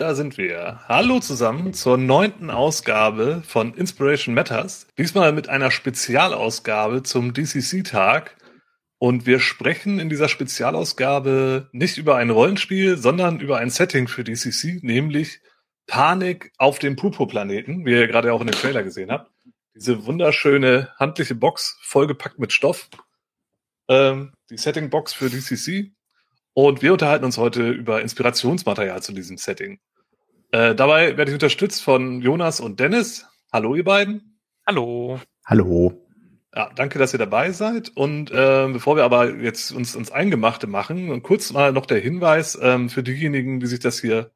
Da sind wir. Hallo zusammen zur neunten Ausgabe von Inspiration Matters. Diesmal mit einer Spezialausgabe zum DCC-Tag. Und wir sprechen in dieser Spezialausgabe nicht über ein Rollenspiel, sondern über ein Setting für DCC, nämlich Panik auf dem Pupo-Planeten, wie ihr gerade auch in dem Trailer gesehen habt. Diese wunderschöne handliche Box, vollgepackt mit Stoff. Ähm, die Setting-Box für DCC. Und wir unterhalten uns heute über Inspirationsmaterial zu diesem Setting. Äh, dabei werde ich unterstützt von Jonas und Dennis. Hallo, ihr beiden. Hallo. Hallo. Ja, danke, dass ihr dabei seid. Und äh, bevor wir aber jetzt uns ins Eingemachte machen, kurz mal noch der Hinweis ähm, für diejenigen, die sich das hier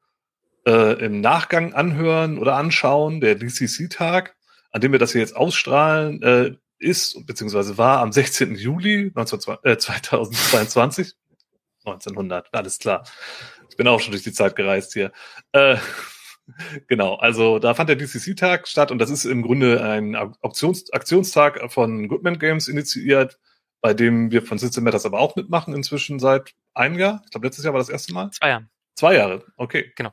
äh, im Nachgang anhören oder anschauen, der DCC-Tag, an dem wir das hier jetzt ausstrahlen, äh, ist beziehungsweise war am 16. Juli 19, äh, 2022. 1900, alles klar. Ich bin auch schon durch die Zeit gereist hier. Äh, genau, also da fand der DCC-Tag statt und das ist im Grunde ein Auktions Aktionstag von Goodman Games initiiert, bei dem wir von System Matters aber auch mitmachen inzwischen seit einem Jahr. Ich glaube, letztes Jahr war das erste Mal. Zwei Jahre. Zwei Jahre, okay. Genau.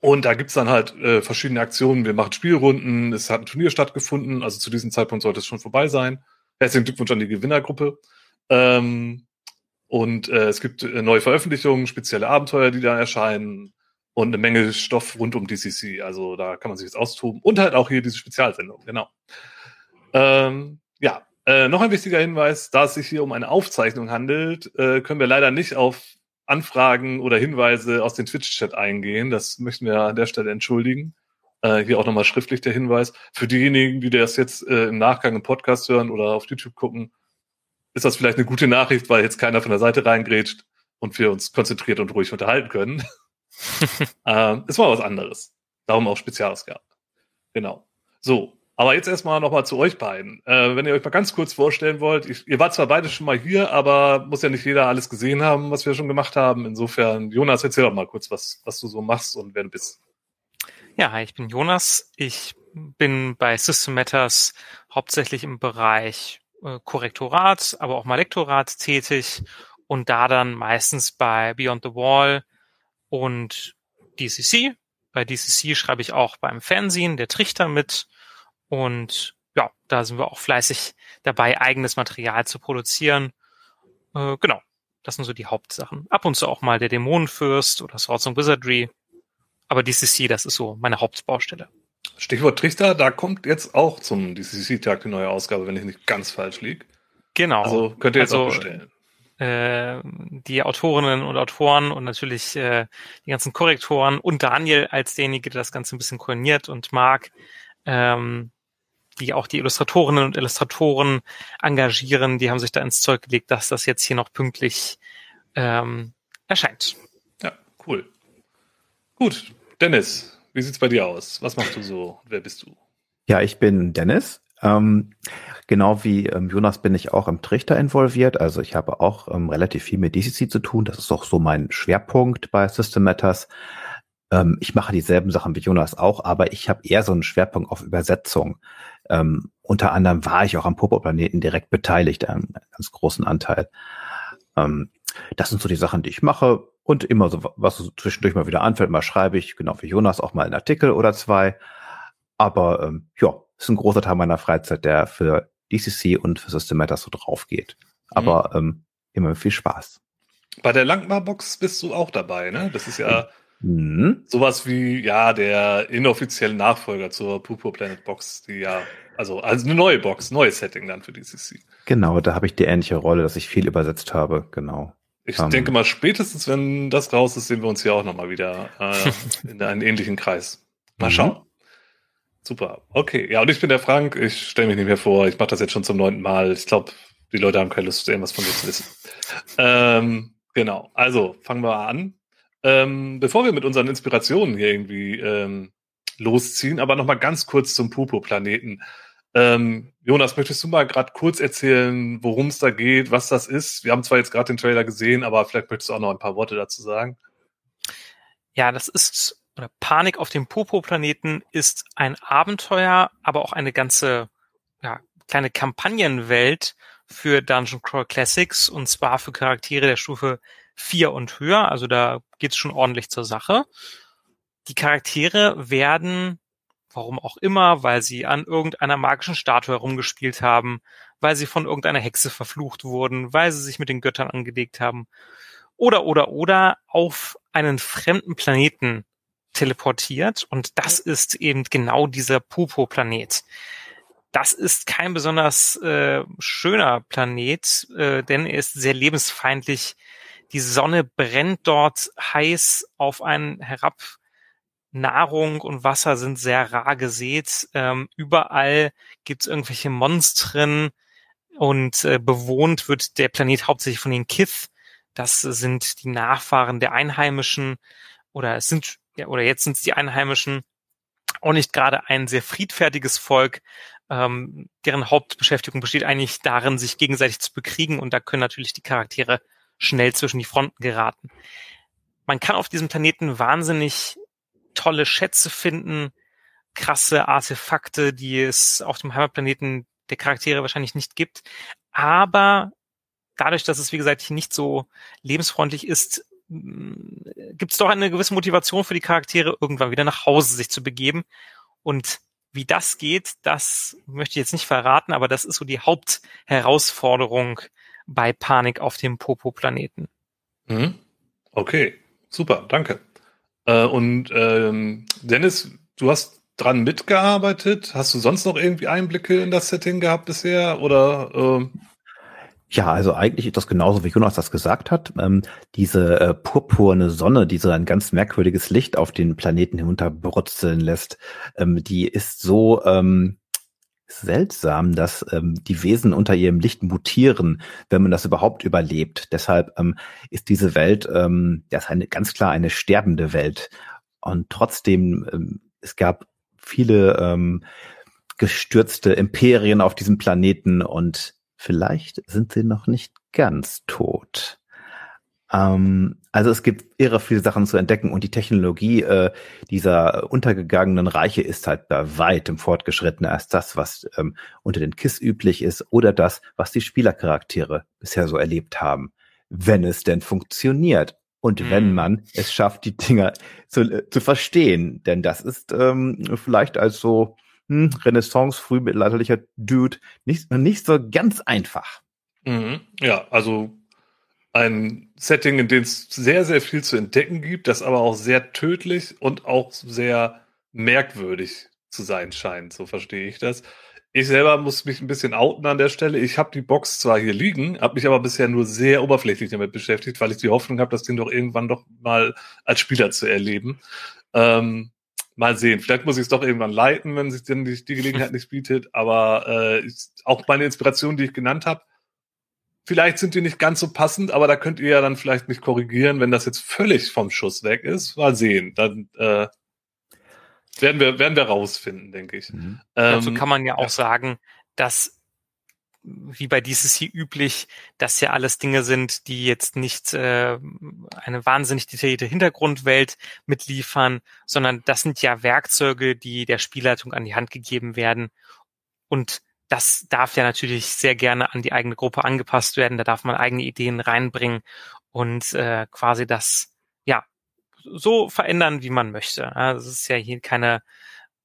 Und da gibt's dann halt äh, verschiedene Aktionen. Wir machen Spielrunden, es hat ein Turnier stattgefunden, also zu diesem Zeitpunkt sollte es schon vorbei sein. Herzlichen Glückwunsch an die Gewinnergruppe. Ähm, und äh, es gibt äh, neue Veröffentlichungen, spezielle Abenteuer, die da erscheinen und eine Menge Stoff rund um DCC. Also da kann man sich jetzt austoben. Und halt auch hier diese Spezialsendung, genau. Ähm, ja, äh, noch ein wichtiger Hinweis, da es sich hier um eine Aufzeichnung handelt, äh, können wir leider nicht auf Anfragen oder Hinweise aus dem Twitch-Chat eingehen. Das möchten wir an der Stelle entschuldigen. Äh, hier auch nochmal schriftlich der Hinweis. Für diejenigen, die das jetzt äh, im Nachgang im Podcast hören oder auf YouTube gucken, ist das vielleicht eine gute Nachricht, weil jetzt keiner von der Seite reingrätscht und wir uns konzentriert und ruhig unterhalten können. Ähm, es war was anderes. Darum auch Spezialausgabe. Genau. So, aber jetzt erstmal nochmal zu euch beiden. Äh, wenn ihr euch mal ganz kurz vorstellen wollt, ich, ihr wart zwar beide schon mal hier, aber muss ja nicht jeder alles gesehen haben, was wir schon gemacht haben. Insofern, Jonas, erzähl doch mal kurz, was, was du so machst und wer du bist. Ja, hi, ich bin Jonas. Ich bin bei System Matters hauptsächlich im Bereich äh, Korrektorat, aber auch mal Lektorat tätig und da dann meistens bei Beyond the Wall und DCC. Bei DCC schreibe ich auch beim Fernsehen der Trichter mit und ja, da sind wir auch fleißig dabei, eigenes Material zu produzieren. Äh, genau, das sind so die Hauptsachen. Ab und zu auch mal der Dämonenfürst oder Swords and Wizardry. Aber DCC, das ist so meine Hauptbaustelle. Stichwort Trichter, da kommt jetzt auch zum DCC-Tag die neue Ausgabe, wenn ich nicht ganz falsch liege. Genau. Also könnt ihr jetzt also, auch bestellen. Äh, die Autorinnen und Autoren und natürlich äh, die ganzen Korrektoren und Daniel als derjenige, der das Ganze ein bisschen koordiniert und mag, ähm, die auch die Illustratorinnen und Illustratoren engagieren, die haben sich da ins Zeug gelegt, dass das jetzt hier noch pünktlich ähm, erscheint. Ja, cool. Gut, Dennis, wie sieht's bei dir aus? Was machst du so? Wer bist du? Ja, ich bin Dennis. Ähm, genau wie ähm, Jonas bin ich auch im Trichter involviert. Also ich habe auch ähm, relativ viel mit DCC zu tun. Das ist auch so mein Schwerpunkt bei System Matters. Ähm, ich mache dieselben Sachen wie Jonas auch, aber ich habe eher so einen Schwerpunkt auf Übersetzung. Ähm, unter anderem war ich auch am Popo-Planeten direkt beteiligt, einen ganz großen Anteil. Ähm, das sind so die Sachen, die ich mache. Und immer so, was so zwischendurch mal wieder anfällt, mal schreibe ich, genau wie Jonas, auch mal einen Artikel oder zwei. Aber ja, ist ein großer Teil meiner Freizeit, der für DCC und für System Matters so drauf geht. Aber mhm. ähm, immer viel Spaß. Bei der Langmar-Box bist du auch dabei, ne? Das ist ja mhm. sowas wie, ja, der inoffizielle Nachfolger zur Pupo Planet Box, die ja, also, also eine neue Box, neues Setting dann für DCC. Genau, da habe ich die ähnliche Rolle, dass ich viel übersetzt habe, genau. Ich um, ähm. denke mal, spätestens wenn das raus ist, sehen wir uns hier auch nochmal wieder äh, in einem ähnlichen Kreis. Mal mhm. schauen. Super. Okay. Ja, und ich bin der Frank. Ich stelle mich nicht mehr vor. Ich mache das jetzt schon zum neunten Mal. Ich glaube, die Leute haben keine Lust, irgendwas von mir zu wissen. Ähm, genau. Also, fangen wir an. Ähm, bevor wir mit unseren Inspirationen hier irgendwie ähm, losziehen, aber nochmal ganz kurz zum Pupo-Planeten. Ähm, Jonas, möchtest du mal gerade kurz erzählen, worum es da geht, was das ist? Wir haben zwar jetzt gerade den Trailer gesehen, aber vielleicht möchtest du auch noch ein paar Worte dazu sagen. Ja, das ist, oder Panik auf dem Popo-Planeten ist ein Abenteuer, aber auch eine ganze, ja, kleine Kampagnenwelt für Dungeon Crawl Classics und zwar für Charaktere der Stufe 4 und höher. Also da geht's schon ordentlich zur Sache. die Charaktere werden, warum auch immer, weil sie an irgendeiner magischen Statue herumgespielt haben, weil sie von irgendeiner Hexe verflucht wurden, weil sie sich mit den Göttern angelegt haben, oder, oder, oder auf einen fremden Planeten teleportiert. Und das ist eben genau dieser Pupo-Planet. Das ist kein besonders äh, schöner Planet, äh, denn er ist sehr lebensfeindlich. Die Sonne brennt dort heiß auf einen herab. Nahrung und Wasser sind sehr rar gesät. Ähm, überall gibt es irgendwelche Monstren und äh, bewohnt wird der Planet hauptsächlich von den Kith. Das sind die Nachfahren der Einheimischen oder es sind ja, oder jetzt sind es die Einheimischen auch nicht gerade ein sehr friedfertiges Volk, ähm, deren Hauptbeschäftigung besteht eigentlich darin, sich gegenseitig zu bekriegen und da können natürlich die Charaktere schnell zwischen die Fronten geraten. Man kann auf diesem Planeten wahnsinnig tolle Schätze finden, krasse Artefakte, die es auf dem Heimatplaneten der Charaktere wahrscheinlich nicht gibt. Aber dadurch, dass es, wie gesagt, nicht so lebensfreundlich ist, gibt es doch eine gewisse Motivation für die Charaktere, irgendwann wieder nach Hause sich zu begeben. Und wie das geht, das möchte ich jetzt nicht verraten, aber das ist so die Hauptherausforderung bei Panik auf dem Popo-Planeten. Mhm. Okay, super, danke. Äh, und ähm, Dennis, du hast dran mitgearbeitet. Hast du sonst noch irgendwie Einblicke in das Setting gehabt bisher? Oder äh, ja, also eigentlich ist das genauso, wie Jonas das gesagt hat. Ähm, diese äh, purpurne Sonne, die so ein ganz merkwürdiges Licht auf den Planeten hinunterbrutzeln lässt, ähm, die ist so ähm, seltsam, dass ähm, die Wesen unter ihrem Licht mutieren, wenn man das überhaupt überlebt. Deshalb ähm, ist diese Welt, ähm, das ist eine, ganz klar eine sterbende Welt. Und trotzdem, ähm, es gab viele gestürzte Imperien auf diesem Planeten und Vielleicht sind sie noch nicht ganz tot. Ähm, also es gibt irre viele Sachen zu entdecken und die Technologie äh, dieser untergegangenen Reiche ist halt bei weitem fortgeschrittener als das, was ähm, unter den KISS üblich ist oder das, was die Spielercharaktere bisher so erlebt haben. Wenn es denn funktioniert. Und mhm. wenn man es schafft, die Dinger zu, äh, zu verstehen, denn das ist ähm, vielleicht als so hm, Renaissance, frühmittelalterlicher Dude, nicht, nicht so ganz einfach. Mhm. Ja, also ein Setting, in dem es sehr, sehr viel zu entdecken gibt, das aber auch sehr tödlich und auch sehr merkwürdig zu sein scheint. So verstehe ich das. Ich selber muss mich ein bisschen outen an der Stelle. Ich habe die Box zwar hier liegen, habe mich aber bisher nur sehr oberflächlich damit beschäftigt, weil ich die Hoffnung habe, das Ding doch irgendwann doch mal als Spieler zu erleben. Ähm, mal sehen. Vielleicht muss ich es doch irgendwann leiten, wenn sich denn die, die Gelegenheit nicht bietet. Aber äh, ich, auch meine Inspirationen, die ich genannt habe, vielleicht sind die nicht ganz so passend, aber da könnt ihr ja dann vielleicht mich korrigieren, wenn das jetzt völlig vom Schuss weg ist. Mal sehen. Dann äh, werden wir werden wir rausfinden, denke ich. Mhm. Ähm, Dazu kann man ja auch ja. sagen, dass wie bei DCC üblich, dass ja alles Dinge sind, die jetzt nicht äh, eine wahnsinnig detaillierte Hintergrundwelt mitliefern, sondern das sind ja Werkzeuge, die der Spielleitung an die Hand gegeben werden. Und das darf ja natürlich sehr gerne an die eigene Gruppe angepasst werden. Da darf man eigene Ideen reinbringen und äh, quasi das ja so verändern, wie man möchte. Also es ist ja hier keine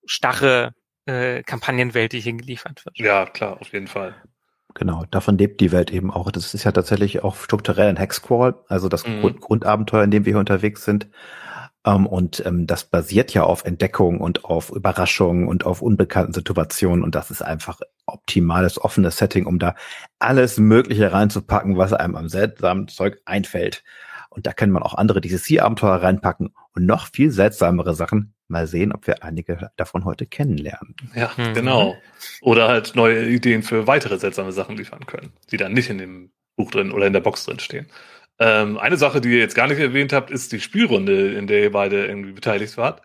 starre äh, Kampagnenwelt, die hier geliefert wird. Ja, klar, auf jeden Fall. Genau, davon lebt die Welt eben auch. Das ist ja tatsächlich auch strukturell ein Hexcrawl, also das mhm. Grund Grundabenteuer, in dem wir hier unterwegs sind. Um, ähm, und ähm, das basiert ja auf Entdeckung und auf Überraschungen und auf unbekannten Situationen. Und das ist einfach optimales, offenes Setting, um da alles Mögliche reinzupacken, was einem am seltsamen Zeug einfällt. Und da kann man auch andere DCC-Abenteuer reinpacken und noch viel seltsamere Sachen. Mal sehen, ob wir einige davon heute kennenlernen. Ja, mhm. genau. Oder halt neue Ideen für weitere seltsame Sachen liefern können, die dann nicht in dem Buch drin oder in der Box drin stehen. Ähm, eine Sache, die ihr jetzt gar nicht erwähnt habt, ist die Spielrunde, in der ihr beide irgendwie beteiligt wart.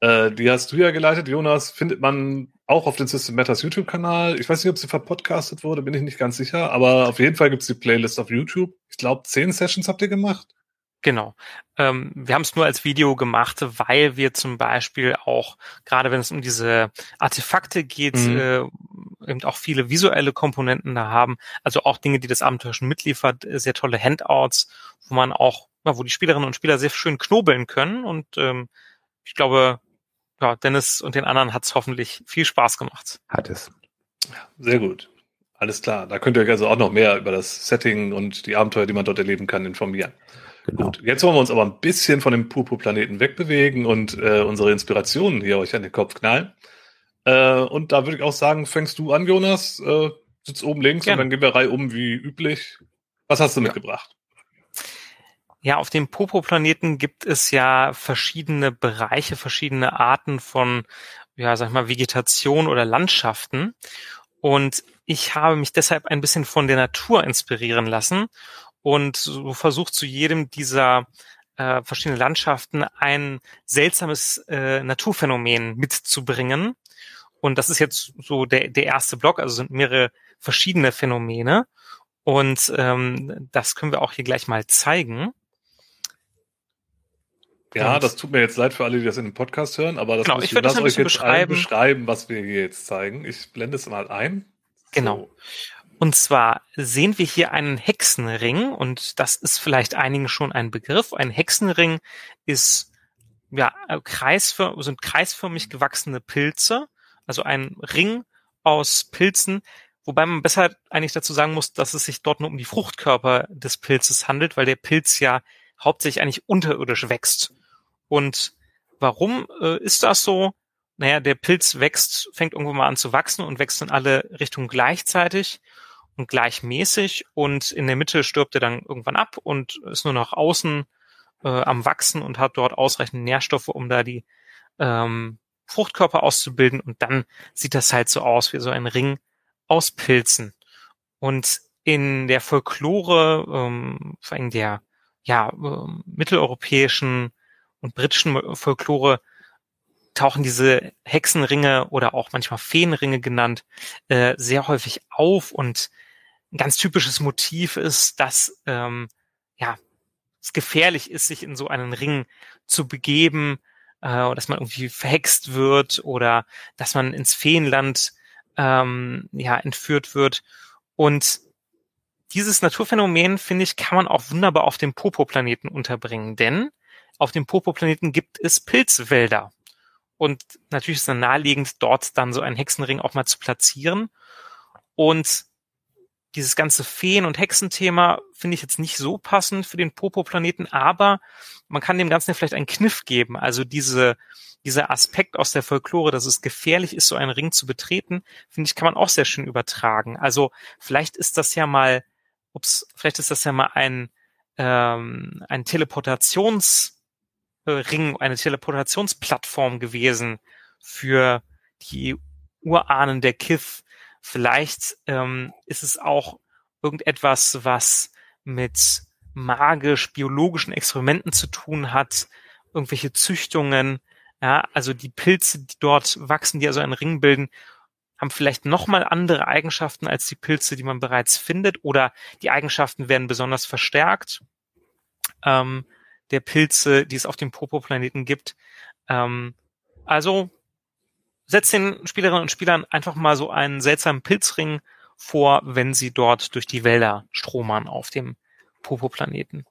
Äh, die hast du ja geleitet, Jonas. Findet man auch auf dem System Matters YouTube-Kanal. Ich weiß nicht, ob sie verpodcastet wurde, bin ich nicht ganz sicher. Aber auf jeden Fall gibt's die Playlist auf YouTube. Ich glaube, zehn Sessions habt ihr gemacht. Genau. Ähm, wir haben es nur als Video gemacht, weil wir zum Beispiel auch, gerade wenn es um diese Artefakte geht, mhm. äh, eben auch viele visuelle Komponenten da haben. Also auch Dinge, die das Abenteuer schon mitliefert, äh, sehr tolle Handouts, wo man auch, wo die Spielerinnen und Spieler sehr schön knobeln können und ähm, ich glaube, ja, Dennis und den anderen hat es hoffentlich viel Spaß gemacht. Hat es. Sehr gut. Alles klar. Da könnt ihr euch also auch noch mehr über das Setting und die Abenteuer, die man dort erleben kann, informieren. Genau. Gut, jetzt wollen wir uns aber ein bisschen von dem Purpur-Planeten wegbewegen und äh, unsere Inspirationen hier euch an den Kopf knallen. Äh, und da würde ich auch sagen, fängst du an, Jonas, äh, sitzt oben links Gerne. und dann gehen wir Reihe um wie üblich. Was hast du ja. mitgebracht? Ja, auf dem Popo-Planeten gibt es ja verschiedene Bereiche, verschiedene Arten von, ja, sag ich mal, Vegetation oder Landschaften. Und ich habe mich deshalb ein bisschen von der Natur inspirieren lassen und so versucht zu jedem dieser äh, verschiedenen Landschaften ein seltsames äh, Naturphänomen mitzubringen. Und das ist jetzt so der, der erste Block, also sind mehrere verschiedene Phänomene. Und ähm, das können wir auch hier gleich mal zeigen. Ja, und das tut mir jetzt leid für alle, die das in dem Podcast hören, aber das genau, ich würde das ein bisschen beschreiben. beschreiben, was wir hier jetzt zeigen. Ich blende es mal ein. Genau. Und zwar sehen wir hier einen Hexenring und das ist vielleicht einigen schon ein Begriff. Ein Hexenring ist ja kreisförmig, sind kreisförmig gewachsene Pilze, also ein Ring aus Pilzen, wobei man besser eigentlich dazu sagen muss, dass es sich dort nur um die Fruchtkörper des Pilzes handelt, weil der Pilz ja hauptsächlich eigentlich unterirdisch wächst. Und warum äh, ist das so? Naja, der Pilz wächst, fängt irgendwann mal an zu wachsen und wächst in alle Richtungen gleichzeitig gleichmäßig und in der Mitte stirbt er dann irgendwann ab und ist nur noch außen äh, am Wachsen und hat dort ausreichend Nährstoffe, um da die ähm, Fruchtkörper auszubilden und dann sieht das halt so aus wie so ein Ring aus Pilzen. Und in der Folklore, ähm, vor allem der ja, äh, mitteleuropäischen und britischen Folklore, tauchen diese Hexenringe oder auch manchmal Feenringe genannt äh, sehr häufig auf und ein ganz typisches Motiv ist, dass ähm, ja es gefährlich ist, sich in so einen Ring zu begeben, äh, dass man irgendwie verhext wird oder dass man ins Feenland ähm, ja entführt wird. Und dieses Naturphänomen, finde ich, kann man auch wunderbar auf dem Popo-Planeten unterbringen, denn auf dem Popo-Planeten gibt es Pilzwälder. Und natürlich ist es naheliegend, dort dann so einen Hexenring auch mal zu platzieren. Und dieses ganze Feen- und Hexenthema finde ich jetzt nicht so passend für den Popo-Planeten, aber man kann dem Ganzen vielleicht einen Kniff geben. Also diese, dieser Aspekt aus der Folklore, dass es gefährlich ist, so einen Ring zu betreten, finde ich, kann man auch sehr schön übertragen. Also vielleicht ist das ja mal, ups, vielleicht ist das ja mal ein, ähm, ein Teleportationsring, eine Teleportationsplattform gewesen für die Urahnen der Kith, Vielleicht ähm, ist es auch irgendetwas, was mit magisch-biologischen Experimenten zu tun hat, irgendwelche Züchtungen, ja, also die Pilze, die dort wachsen, die also einen Ring bilden, haben vielleicht nochmal andere Eigenschaften als die Pilze, die man bereits findet, oder die Eigenschaften werden besonders verstärkt ähm, der Pilze, die es auf dem Popo-Planeten gibt. Ähm, also setzt den Spielerinnen und Spielern einfach mal so einen seltsamen Pilzring vor, wenn sie dort durch die Wälder stromern auf dem Popo-Planeten.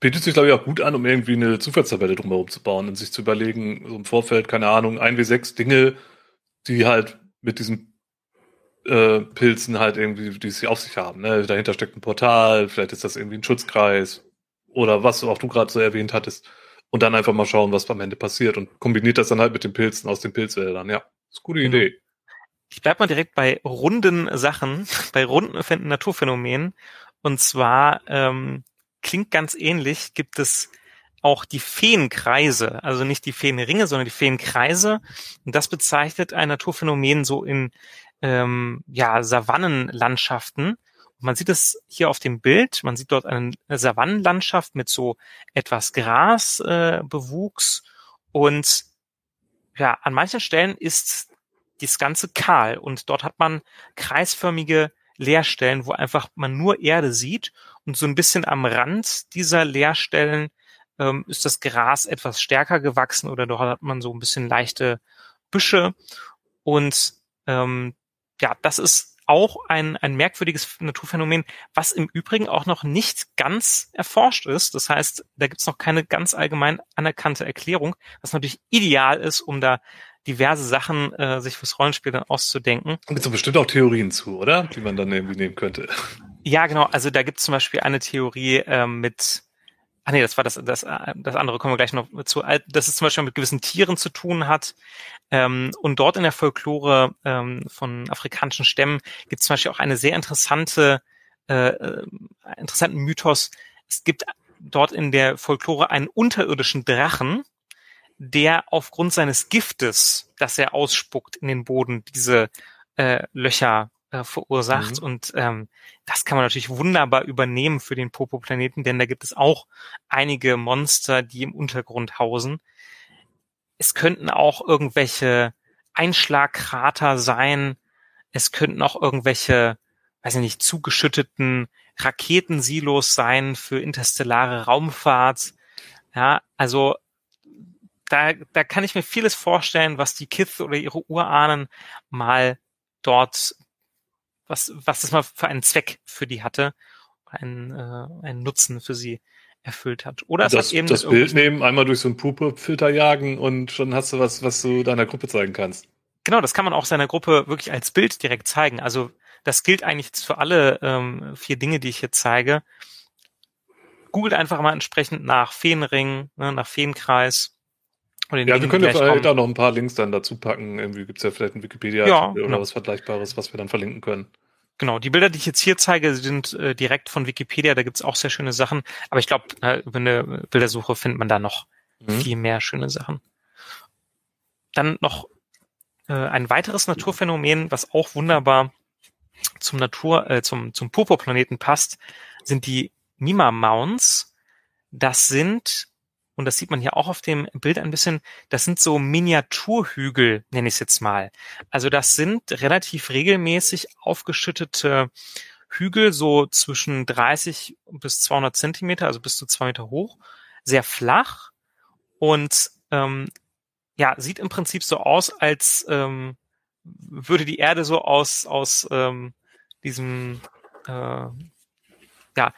Bietet sich, glaube ich, auch gut an, um irgendwie eine Zufallstabelle drumherum zu bauen und sich zu überlegen, so im Vorfeld, keine Ahnung, ein wie sechs Dinge, die halt mit diesen äh, Pilzen halt irgendwie, die sie auf sich haben. Ne? Dahinter steckt ein Portal, vielleicht ist das irgendwie ein Schutzkreis oder was auch du gerade so erwähnt hattest und dann einfach mal schauen, was am Ende passiert und kombiniert das dann halt mit den Pilzen aus den Pilzwäldern. Ja, ist eine gute mhm. Idee. Ich bleib mal direkt bei runden Sachen, bei runden Naturphänomenen. Und zwar ähm, klingt ganz ähnlich, gibt es auch die Feenkreise, also nicht die Feenringe, sondern die Feenkreise. Und das bezeichnet ein Naturphänomen so in ähm, ja, Savannenlandschaften, man sieht es hier auf dem Bild. Man sieht dort eine Savannenlandschaft mit so etwas Grasbewuchs. Äh, und ja, an manchen Stellen ist das Ganze kahl und dort hat man kreisförmige Leerstellen, wo einfach man nur Erde sieht und so ein bisschen am Rand dieser Leerstellen ähm, ist das Gras etwas stärker gewachsen oder dort hat man so ein bisschen leichte Büsche und ähm, ja, das ist auch ein, ein merkwürdiges Naturphänomen, was im Übrigen auch noch nicht ganz erforscht ist. Das heißt, da gibt es noch keine ganz allgemein anerkannte Erklärung, was natürlich ideal ist, um da diverse Sachen äh, sich fürs Rollenspiel dann auszudenken. Gibt es bestimmt auch Theorien zu, oder? Die man dann irgendwie nehmen könnte. Ja, genau. Also da gibt es zum Beispiel eine Theorie äh, mit Ah nee, das war das, das, das andere kommen wir gleich noch zu, dass es zum Beispiel mit gewissen Tieren zu tun hat. Ähm, und dort in der Folklore ähm, von afrikanischen Stämmen gibt es zum Beispiel auch eine sehr interessante, äh, äh, interessanten Mythos. Es gibt dort in der Folklore einen unterirdischen Drachen, der aufgrund seines Giftes, das er ausspuckt in den Boden, diese äh, Löcher äh, verursacht. Mhm. Und ähm, das kann man natürlich wunderbar übernehmen für den Popo-Planeten, denn da gibt es auch einige Monster, die im Untergrund hausen. Es könnten auch irgendwelche Einschlagkrater sein. Es könnten auch irgendwelche, weiß ich nicht, zugeschütteten Raketensilos sein für interstellare Raumfahrt. Ja, also da, da kann ich mir vieles vorstellen, was die Kith oder ihre Urahnen mal dort was, was das mal für einen Zweck für die hatte, einen, äh, einen Nutzen für sie erfüllt hat. Oder es das, hat eben das Bild nehmen, einmal durch so einen Puppe-Filter jagen und schon hast du was, was du deiner Gruppe zeigen kannst. Genau, das kann man auch seiner Gruppe wirklich als Bild direkt zeigen. Also das gilt eigentlich jetzt für alle ähm, vier Dinge, die ich hier zeige. Googelt einfach mal entsprechend nach Feenring, ne, nach Feenkreis. Ja, Dingen, wir können ja vielleicht da noch ein paar Links dann dazu packen. Irgendwie gibt's ja vielleicht ein Wikipedia ja, oder genau. was Vergleichbares, was wir dann verlinken können. Genau, die Bilder, die ich jetzt hier zeige, sind äh, direkt von Wikipedia, da gibt's auch sehr schöne Sachen. Aber ich glaube, äh, über eine Bildersuche findet man da noch mhm. viel mehr schöne Sachen. Dann noch äh, ein weiteres Naturphänomen, was auch wunderbar zum Natur, äh, zum, zum Purpurplaneten passt, sind die Mima Mounds. Das sind und das sieht man hier auch auf dem Bild ein bisschen, das sind so Miniaturhügel, nenne ich es jetzt mal. Also das sind relativ regelmäßig aufgeschüttete Hügel, so zwischen 30 bis 200 Zentimeter, also bis zu zwei Meter hoch, sehr flach und ähm, ja, sieht im Prinzip so aus, als ähm, würde die Erde so aus, aus ähm, diesem äh, ja,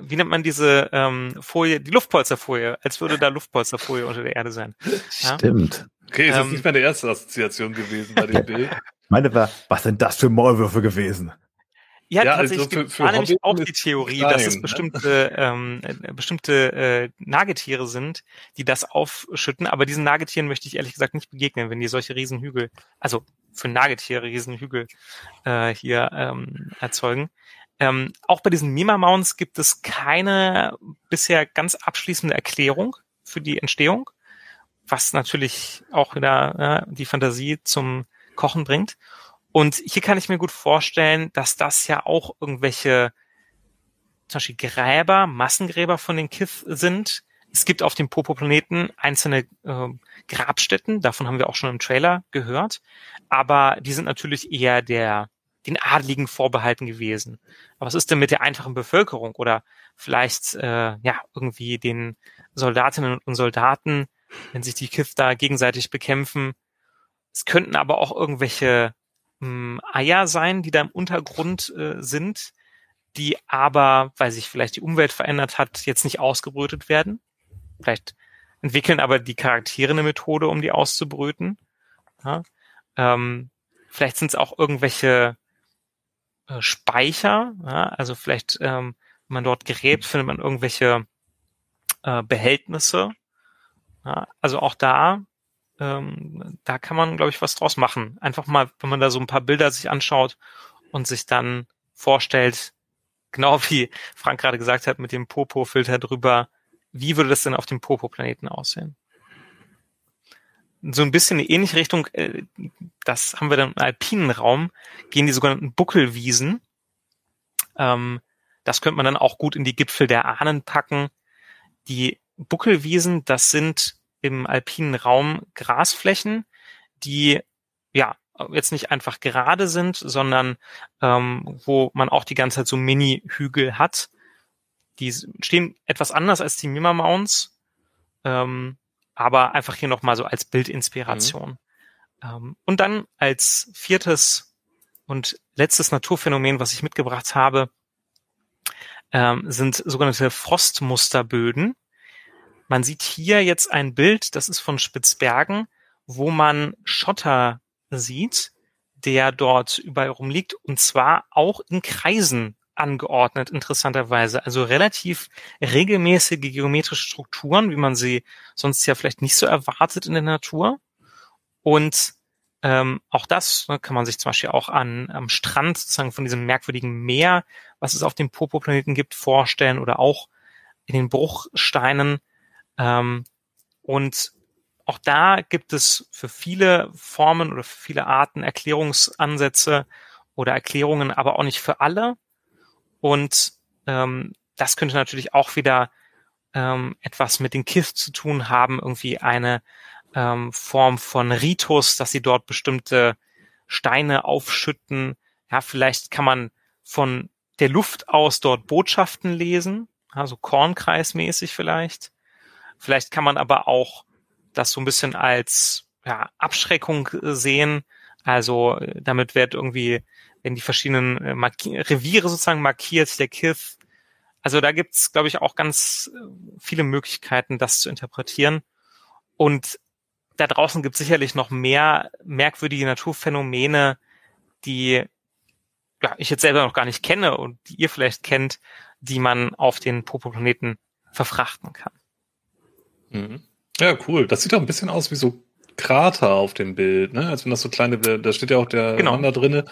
wie nennt man diese ähm, Folie, die Luftpolsterfolie, als würde da Luftpolsterfolie unter der Erde sein. Ja? Stimmt. Okay, ist ähm, nicht meine erste Assoziation gewesen bei dem Bild. Meine war, was sind das für Maulwürfe gewesen? Ja, ja also tatsächlich also für, für war nämlich auch die Theorie, klein, dass es ne? bestimmte, ähm, äh, bestimmte äh, Nagetiere sind, die das aufschütten. Aber diesen Nagetieren möchte ich ehrlich gesagt nicht begegnen, wenn die solche Riesenhügel, also für Nagetiere Riesenhügel äh, hier ähm, erzeugen. Ähm, auch bei diesen Mima-Mounts gibt es keine bisher ganz abschließende Erklärung für die Entstehung, was natürlich auch wieder äh, die Fantasie zum Kochen bringt. Und hier kann ich mir gut vorstellen, dass das ja auch irgendwelche zum Beispiel Gräber, Massengräber von den Kith sind. Es gibt auf dem Popo-Planeten einzelne äh, Grabstätten, davon haben wir auch schon im Trailer gehört, aber die sind natürlich eher der den Adligen vorbehalten gewesen. Aber was ist denn mit der einfachen Bevölkerung oder vielleicht äh, ja irgendwie den Soldatinnen und Soldaten, wenn sich die Kith da gegenseitig bekämpfen? Es könnten aber auch irgendwelche mh, hm, Eier sein, die da im Untergrund äh, sind, die aber, weil sich vielleicht die Umwelt verändert hat, jetzt nicht ausgebrütet werden. Vielleicht entwickeln aber die Charaktere eine Methode, um die auszubrüten. Ja? Ähm, vielleicht sind es auch irgendwelche äh, Speicher, ja, also vielleicht, ähm, wenn man dort gräbt, findet man irgendwelche äh, Behältnisse. Ja, also auch da, ähm, da kann man, glaube ich, was draus machen. Einfach mal, wenn man da so ein paar Bilder sich anschaut und sich dann vorstellt, genau wie Frank gerade gesagt hat, mit dem Popo-Filter drüber, wie würde das denn auf dem Popo-Planeten aussehen? So ein bisschen eine ähnliche Richtung, äh, das haben wir dann im alpinen Raum, gehen die sogenannten Buckelwiesen. Ähm, das könnte man dann auch gut in die Gipfel der Ahnen packen. Die Buckelwiesen, das sind im alpinen Raum Grasflächen, die ja jetzt nicht einfach gerade sind, sondern ähm, wo man auch die ganze Zeit so Mini-Hügel hat. Die stehen etwas anders als die Mima Mounts. Ähm, aber einfach hier nochmal so als Bildinspiration. Mhm. Ähm, und dann als viertes Und letztes Naturphänomen, was ich mitgebracht habe, ähm, sind sogenannte Frostmusterböden. Man sieht hier jetzt ein Bild, das ist von Spitzbergen, wo man Schotter sieht, der dort überall rumliegt und zwar auch in Kreisen angeordnet, interessanterweise. Also relativ regelmäßige geometrische Strukturen, wie man sie sonst ja vielleicht nicht so erwartet in der Natur. Und ähm, auch das ne, kann man sich zum Beispiel auch an am Strand sozusagen von diesem merkwürdigen Meer, was es auf dem Popo-Planeten gibt, vorstellen oder auch in den Bruchsteinen. Ähm, und auch da gibt es für viele Formen oder für viele Arten Erklärungsansätze oder Erklärungen, aber auch nicht für alle. Und ähm, das könnte natürlich auch wieder ähm, etwas mit den KISS zu tun haben, irgendwie eine ähm, Form von Ritus, dass sie dort bestimmte Steine aufschütten. Ja, vielleicht kann man von der Luft aus dort Botschaften lesen, also Kornkreismäßig vielleicht. Vielleicht kann man aber auch das so ein bisschen als ja, Abschreckung sehen. Also damit wird irgendwie, wenn die verschiedenen äh, Reviere sozusagen markiert, der Kith. Also da gibt's, glaube ich, auch ganz äh, viele Möglichkeiten, das zu interpretieren. Und da draußen gibt es sicherlich noch mehr merkwürdige Naturphänomene, die ja, ich jetzt selber noch gar nicht kenne und die ihr vielleicht kennt, die man auf den Popoplaneten verfrachten kann. Mhm. Ja, cool. Das sieht doch ein bisschen aus wie so Krater auf dem Bild, ne? Als wenn das so kleine, da steht ja auch der genau. Mann da drinne,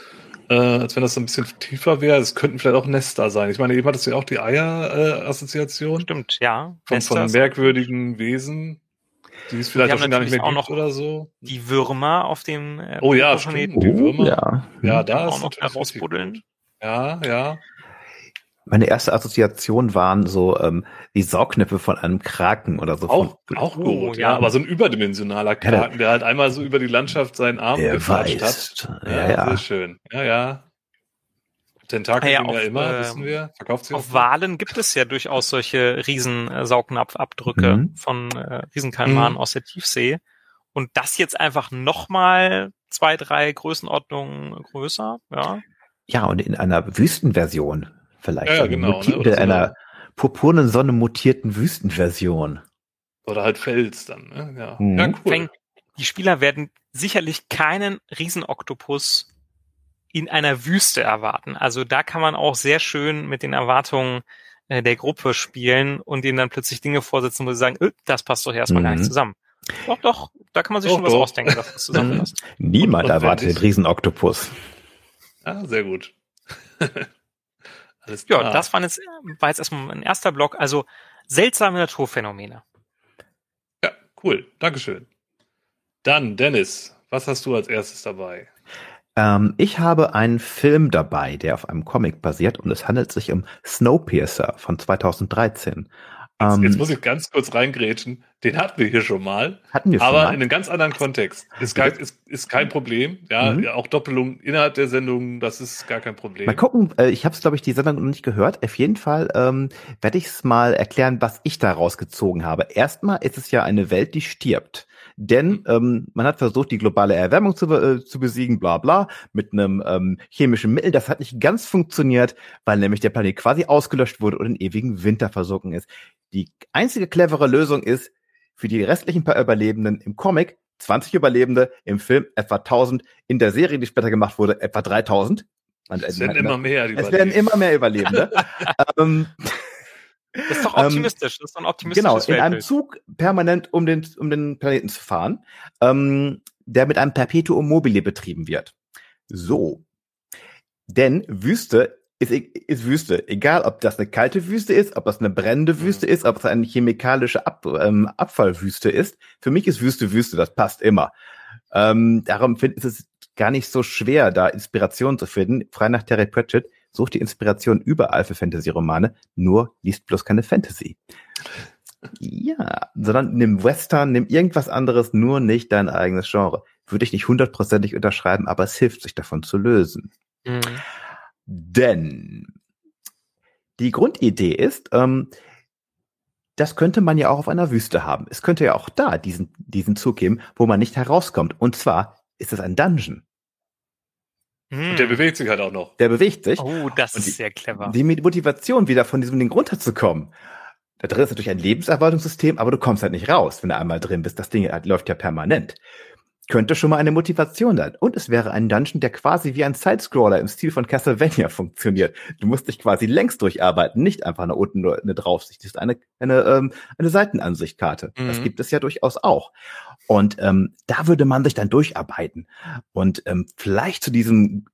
äh, als wenn das so ein bisschen tiefer wäre. Es könnten vielleicht auch Nester sein. Ich meine, eben hattest du ja auch die Eier-Assoziation. Äh, Stimmt, ja. Von, von merkwürdigen Wesen. Die ist vielleicht auch schon gar nicht mehr auch noch oder so. Die Würmer auf dem äh, Oh ja, stimmt, die Würmer. Oh, ja, ja da auch noch herausbuddeln. Ja, ja. Meine erste Assoziation waren so ähm, die Saugnäpfe von einem Kraken oder so. Auch, auch Oh, gut, ja. ja, aber so ein überdimensionaler Kraken, der halt einmal so über die Landschaft seinen Arm Der gefatscht hat. Ja, ja. Sehr schön. Ja, ja. Tentakel Ja, ja, ja auf, immer, ähm, wissen wir. Verkauft sie Auf auch. Walen gibt es ja durchaus solche Riesensaugnapfabdrücke Mhm. von äh, Riesenkalmaren Mhm. aus der Tiefsee. Und das jetzt einfach nochmal zwei, drei Größenordnungen größer, ja. Ja, und in einer Wüstenversion vielleicht. Ja, ja, Eine genau, muti- ne? So einer purpurnen Sonne mutierten Wüstenversion. Oder halt Fels dann, ne? Ja, Mhm. ja cool. Fängt- Die Spieler werden sicherlich keinen Riesenoktopus in einer Wüste erwarten. Also da kann man auch sehr schön mit den Erwartungen äh, der Gruppe spielen und ihnen dann plötzlich Dinge vorsetzen, wo sie sagen, äh, das passt doch erstmal gar Mhm. nicht zusammen. Doch, doch, da kann man sich Doch, schon was doch. ausdenken, dass das zusammenpasst. Niemand Und- und erwartet den Riesenoktopus. Ah, sehr gut. Alles Ja, das waren jetzt, war jetzt erstmal ein erster Block. Also seltsame Naturphänomene. Ja, cool. Dankeschön. Dann, Dennis, was hast du als erstes dabei? Ähm, ich habe einen Film dabei, der auf einem Comic basiert und es handelt sich um Snowpiercer von 2013. Jetzt, Ähm, jetzt muss ich ganz kurz reingrätschen. Den hatten wir hier schon mal, hatten wir schon aber mal. in einem ganz anderen Kontext. Ist kein, ist, ist kein Problem. Ja, Mhm. auch Doppelung innerhalb der Sendung, das ist gar kein Problem. Mal gucken, äh, ich habe es, glaube ich, die Sendung noch nicht gehört. Auf jeden Fall ähm, werde ich es mal erklären, was ich da rausgezogen habe. Erstmal ist es ja eine Welt, die stirbt. Denn ähm, man hat versucht, die globale Erwärmung zu, äh, zu besiegen, bla bla, mit einem ähm, chemischen Mittel. Das hat nicht ganz funktioniert, weil nämlich der Planet quasi ausgelöscht wurde und in ewigen Winter versunken ist. Die einzige clevere Lösung ist, für die restlichen paar Überlebenden im Comic 20 Überlebende, im Film etwa 1000, in der Serie, die später gemacht wurde, etwa 3000. Und, es werden immer mehr. die es werden immer mehr Überlebende. ähm, Das ist doch Ähm, optimistisch. das ist ein optimistisches genau, in einem Weltbild. Zug permanent um den, um den Planeten zu fahren, ähm, der mit einem Perpetuum mobile betrieben wird. So. Denn Wüste ist, ist Wüste. Egal, ob das eine kalte Wüste ist, ob das eine brennende Wüste ist, ob es eine chemikalische Ab, ähm, Abfallwüste ist. Für mich ist Wüste Wüste, das passt immer. Ähm, darum find, ist es gar nicht so schwer, da Inspiration zu finden. Frei nach Terry Pratchett sucht die Inspiration überall für Fantasy-Romane, nur liest bloß keine Fantasy. Ja, sondern nimm Western, nimm irgendwas anderes, nur nicht dein eigenes Genre. Würde ich nicht hundertprozentig unterschreiben, aber es hilft, sich davon zu lösen. Mhm. Denn die Grundidee ist, ähm, das könnte man ja auch auf einer Wüste haben. Es könnte ja auch da diesen, diesen Zug geben, wo man nicht herauskommt. Und zwar ist es ein Dungeon. Und der bewegt sich halt auch noch. Der bewegt sich. Oh, das Und ist die- sehr clever. Die Motivation, wieder von diesem Ding runterzukommen. Da drin ist natürlich ein Lebenserwartungssystem, aber du kommst halt nicht raus, wenn du einmal drin bist. Das Ding halt läuft ja permanent. Könnte schon mal eine Motivation sein. Und es wäre ein Dungeon, der quasi wie ein Sidescroller im Stil von Castlevania funktioniert. Du musst dich quasi längs durcharbeiten, nicht einfach nach unten nur eine Draufsicht. Das ist eine, eine, ähm, eine Seitenansichtkarte. Das Mhm. gibt es ja durchaus auch. Und ähm, da würde man sich dann durcharbeiten und ähm, vielleicht zu diesem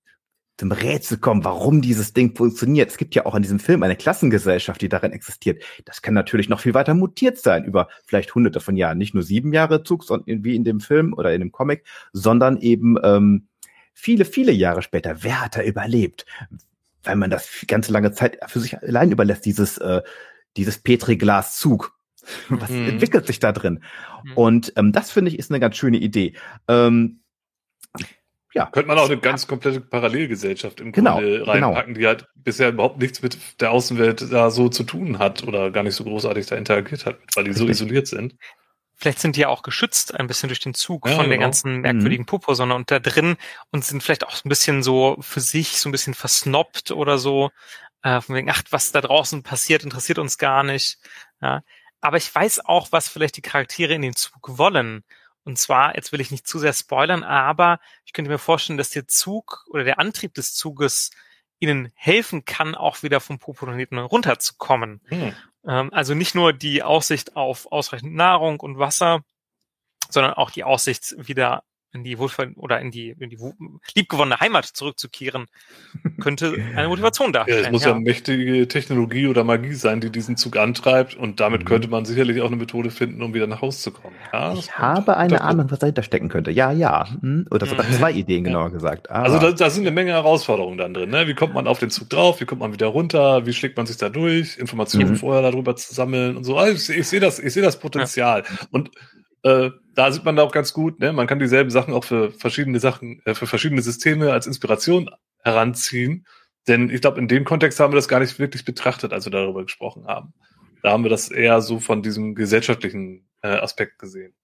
zum Rätsel kommen, warum dieses Ding funktioniert. Es gibt ja auch in diesem Film eine Klassengesellschaft, die darin existiert. Das kann natürlich noch viel weiter mutiert sein, über vielleicht hunderte von Jahren. Nicht nur sieben Jahre Zug, sondern wie in dem Film oder in dem Comic, sondern eben ähm, viele, viele Jahre später. Wer hat da überlebt? Weil man das ganze lange Zeit für sich allein überlässt, dieses, äh, dieses Petri-Glas-Zug. Was Mhm. entwickelt sich da drin? Mhm. Und ähm, das finde ich ist eine ganz schöne Idee. Ähm, Könnte man auch eine ganz komplette Parallelgesellschaft im Genau, Grunde reinpacken, die halt bisher überhaupt nichts mit der Außenwelt da so zu tun hat oder gar nicht so großartig da interagiert hat, weil die so Richtig. isoliert sind. Vielleicht sind die ja auch geschützt ein bisschen durch den Zug Ja, von der genau. ganzen merkwürdigen Popo-Sonne und da drin und sind vielleicht auch so ein bisschen so für sich so ein bisschen versnobbt oder so. Äh, von wegen, ach, was da draußen passiert, interessiert uns gar nicht. Ja. Aber ich weiß auch, was vielleicht die Charaktere in den Zug wollen. Und zwar, jetzt will ich nicht zu sehr spoilern, aber ich könnte mir vorstellen, dass der Zug oder der Antrieb des Zuges ihnen helfen kann, auch wieder vom Popoplaneten runterzukommen. Hm. Ähm, also nicht nur die Aussicht auf ausreichend Nahrung und Wasser, sondern auch die Aussicht wieder in die Wohlver oder in die, in die wo- liebgewonnene Heimat zurückzukehren, könnte eine Motivation Ja, es darstellen. muss ja. Ja, mächtige Technologie oder Magie sein, die diesen Zug antreibt und damit Mhm. könnte man sicherlich auch eine Methode finden, um wieder nach Hause zu kommen. Ja, ich habe eine Ahnung, was dahinter stecken könnte. Ja, ja. Hm? Oder Mhm. zwei Ideen, genauer gesagt. Aber, Also da, da sind eine Menge Herausforderungen dann drin. Ne? Wie kommt man auf den Zug drauf? Wie kommt man wieder runter? Wie schlägt man sich da durch? Informationen Mhm. vorher darüber zu sammeln und so. Also ich, ich sehe das, ich sehe das Potenzial. Und äh, da sieht man da auch ganz gut, ne? man kann dieselben Sachen auch für verschiedene Sachen, äh, für verschiedene Systeme als Inspiration heranziehen. Denn ich glaube, in dem Kontext haben wir das gar nicht wirklich betrachtet, als wir darüber gesprochen haben. Da haben wir das eher so von diesem gesellschaftlichen äh, Aspekt gesehen.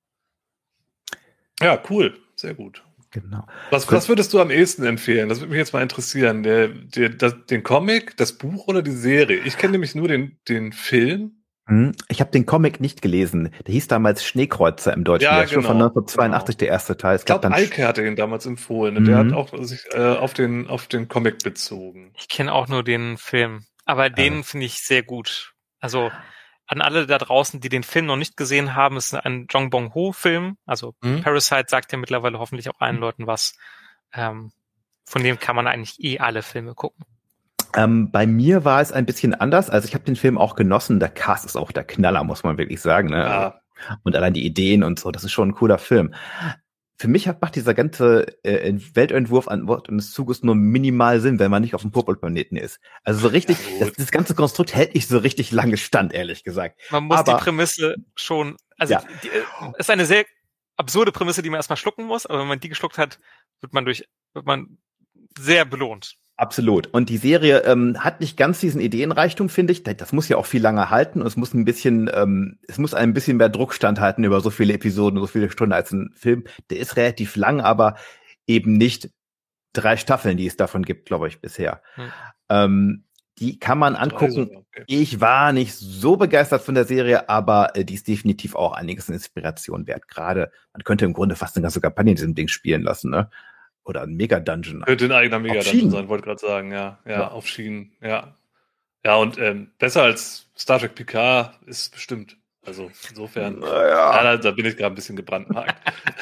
Ja, cool. Sehr gut. genau. Was, was würdest du am ehesten empfehlen? Das würde mich jetzt mal interessieren. Der, der, das, den Comic, das Buch oder die Serie? Ich kenne nämlich nur den, den Film. Hm, Ich habe den Comic nicht gelesen. Der hieß damals Schneekreuzer im Deutschen. Ja, der schon von genau, 1982 der erste Teil. Es Ich glaube, dann Eike hatte ihn damals empfohlen. Und Der Mhm. hat auch sich äh, auf, den, auf den Comic bezogen. ich kenne auch nur den Film, aber den finde ich sehr gut. Also an alle da draußen, die den Film noch nicht gesehen haben, ist ein Jong Bong Ho Film. Also Mhm. Parasite sagt ja mittlerweile hoffentlich auch allen Leuten was. Ähm, von dem kann man eigentlich eh alle Filme gucken. Ähm, bei mir war es ein bisschen anders. Also ich habe den Film auch genossen. Der Cast ist auch der Knaller, muss man wirklich sagen. Ne? Ja, Und allein die Ideen und so, das ist schon ein cooler Film. Für mich hat, macht dieser ganze äh, Weltentwurf an Bord eines Zuges nur minimal Sinn, wenn man nicht auf dem Purpelplaneten ist. Also so richtig, Ja, das, das ganze Konstrukt hält nicht so richtig lange stand, ehrlich gesagt. Man muss Aber- die Prämisse schon, also Ja. die, äh, ist eine sehr absurde Prämisse, die man erstmal schlucken muss, aber wenn man die geschluckt hat, wird man durch, wird man sehr belohnt. Absolut. Und die Serie ähm, hat nicht ganz diesen Ideenreichtum, finde ich. Das muss ja auch viel länger halten und es muss ein bisschen, ähm, es muss ein bisschen mehr Druck standhalten über so viele Episoden, so viele Stunden als ein Film. Der ist relativ lang, aber eben nicht drei Staffeln, die es davon gibt, glaube ich, bisher. Hm. Ähm, die kann man angucken. Also, okay. Ich war nicht so begeistert von der Serie, aber äh, die ist definitiv auch einiges an Inspiration wert. Gerade, man könnte im Grunde fast eine ganze Kampagne in diesem Ding spielen lassen, ne? Oder ein Mega-Dungeon. Könnte ein eigener mega Schienen. sein, wollte gerade sagen, ja. ja. Ja. auf Schienen, ja. Ja, und ähm, besser als Star Trek Picard ist bestimmt. Also insofern. Ja, da, da bin ich gerade ein bisschen gebrandmarkt.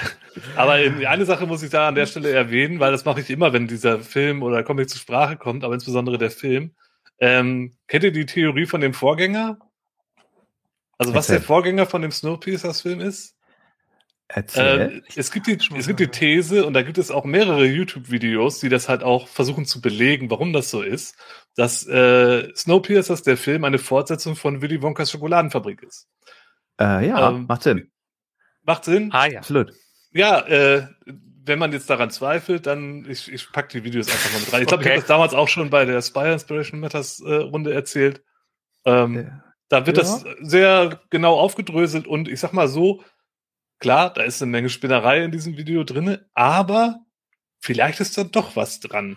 aber ähm, eine Sache muss ich da an der Stelle erwähnen, weil das mache ich immer, wenn dieser Film oder Comic zur Sprache kommt, aber insbesondere der Film. Ähm, kennt ihr die Theorie von dem Vorgänger? Also was Erzähl. der Vorgänger von dem Snowpiercer-Film ist? Erzähl. Ähm, es gibt die, es gibt die These und da gibt es auch mehrere YouTube-Videos, die das halt auch versuchen zu belegen, warum das so ist, dass äh, Snowpiercer, der Film, eine Fortsetzung von Willy Wonkas Schokoladenfabrik ist. Äh, ja, ähm, macht Sinn. Macht Sinn? Ah ja. Absolut. Ja, äh, wenn man jetzt daran zweifelt, dann ich, ich pack die Videos einfach mal mit rein. Ich glaube, ich Okay. habe das damals auch schon bei der Spire Inspiration Matters äh, Runde erzählt. Ähm, Da wird Ja. das sehr genau aufgedröselt und ich sag mal so, klar, da ist eine Menge Spinnerei in diesem Video drinne, aber vielleicht ist da doch was dran.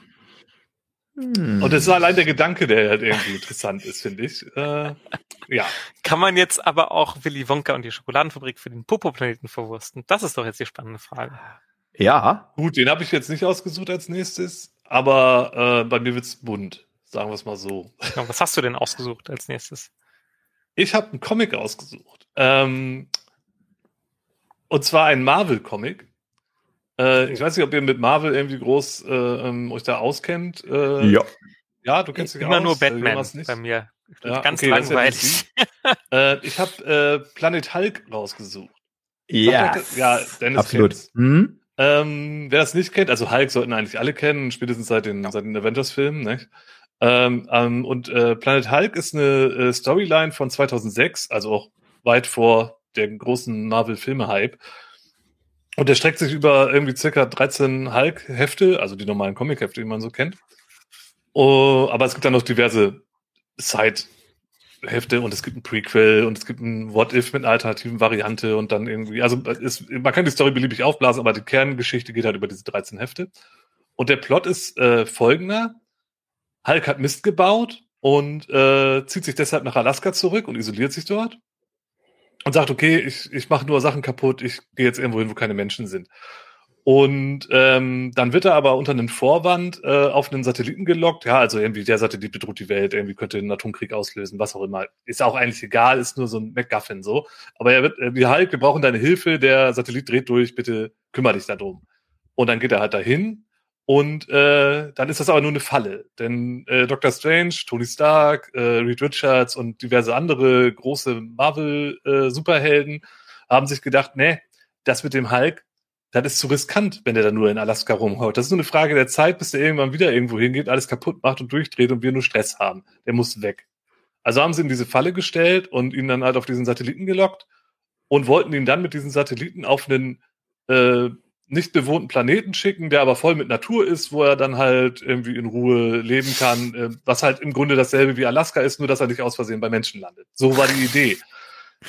Hm. Und es ist allein der Gedanke, der halt irgendwie interessant ist, finde ich. Äh, ja. Kann man jetzt aber auch Willy Wonka und die Schokoladenfabrik für den Popo-Planeten verwursten? Das ist doch jetzt die spannende Frage. Ja, Gut, den habe ich jetzt nicht ausgesucht als nächstes, aber äh, bei mir wird's bunt, sagen wir es mal so. Ja, was hast du denn ausgesucht als nächstes? Ich habe einen Comic ausgesucht. Ähm, und zwar ein Marvel-Comic. Äh, ich weiß nicht, ob ihr mit Marvel irgendwie groß äh, ähm, euch da auskennt. Äh, ja. Ja, du kennst dich Immer aus. nur äh, Batman bei mir. Ja, Ganz okay, ist ja langweilig. Äh, ich habe äh, Planet Hulk rausgesucht. Ja. Ja, Dennis Absolut. Hm? Ähm, wer das nicht kennt, also Hulk sollten eigentlich alle kennen, spätestens seit den, seit den Avengers-Filmen. Ne? Ähm, ähm, und äh, Planet Hulk ist eine äh, Storyline von 2006, also auch weit vor dem großen Marvel-Filme-Hype. Und der streckt sich über irgendwie circa 13 Hulk-Hefte, also die normalen Comic-Hefte, die man so kennt. Oh, aber es gibt dann noch diverse Side-Hefte und es gibt ein Prequel und es gibt ein What-If mit einer alternativen Variante und dann irgendwie, also es, man kann die Story beliebig aufblasen, aber die Kerngeschichte geht halt über diese 13 Hefte. Und der Plot ist äh, folgender. Hulk hat Mist gebaut und äh, zieht sich deshalb nach Alaska zurück und isoliert sich dort und sagt, okay, ich, ich mache nur Sachen kaputt, ich gehe jetzt irgendwo hin, wo keine Menschen sind. Und ähm, dann wird er aber unter einem Vorwand äh, auf einen Satelliten gelockt. Ja, also irgendwie der Satellit bedroht die Welt, irgendwie könnte einen Atomkrieg auslösen, was auch immer. Ist auch eigentlich egal, ist nur so ein MacGuffin so. Aber er wird, äh, wie Hulk, wir brauchen deine Hilfe, der Satellit dreht durch, bitte kümmere dich darum. Und dann geht er halt dahin und äh, dann ist das aber nur eine Falle. Denn äh, Dr. Strange, Tony Stark, äh, Reed Richards und diverse andere große Marvel-Superhelden haben sich gedacht, nee, das mit dem Hulk, das ist zu riskant, wenn der da nur in Alaska rumhaut. Das ist nur eine Frage der Zeit, bis der irgendwann wieder irgendwo hingeht, alles kaputt macht und durchdreht und wir nur Stress haben. Der muss weg. Also haben sie ihm diese Falle gestellt und ihn dann halt auf diesen Satelliten gelockt und wollten ihn dann mit diesen Satelliten auf einen äh, nicht bewohnten Planeten schicken, der aber voll mit Natur ist, wo er dann halt irgendwie in Ruhe leben kann, äh, was halt im Grunde dasselbe wie Alaska ist, nur dass er nicht aus Versehen bei Menschen landet. So war die Idee.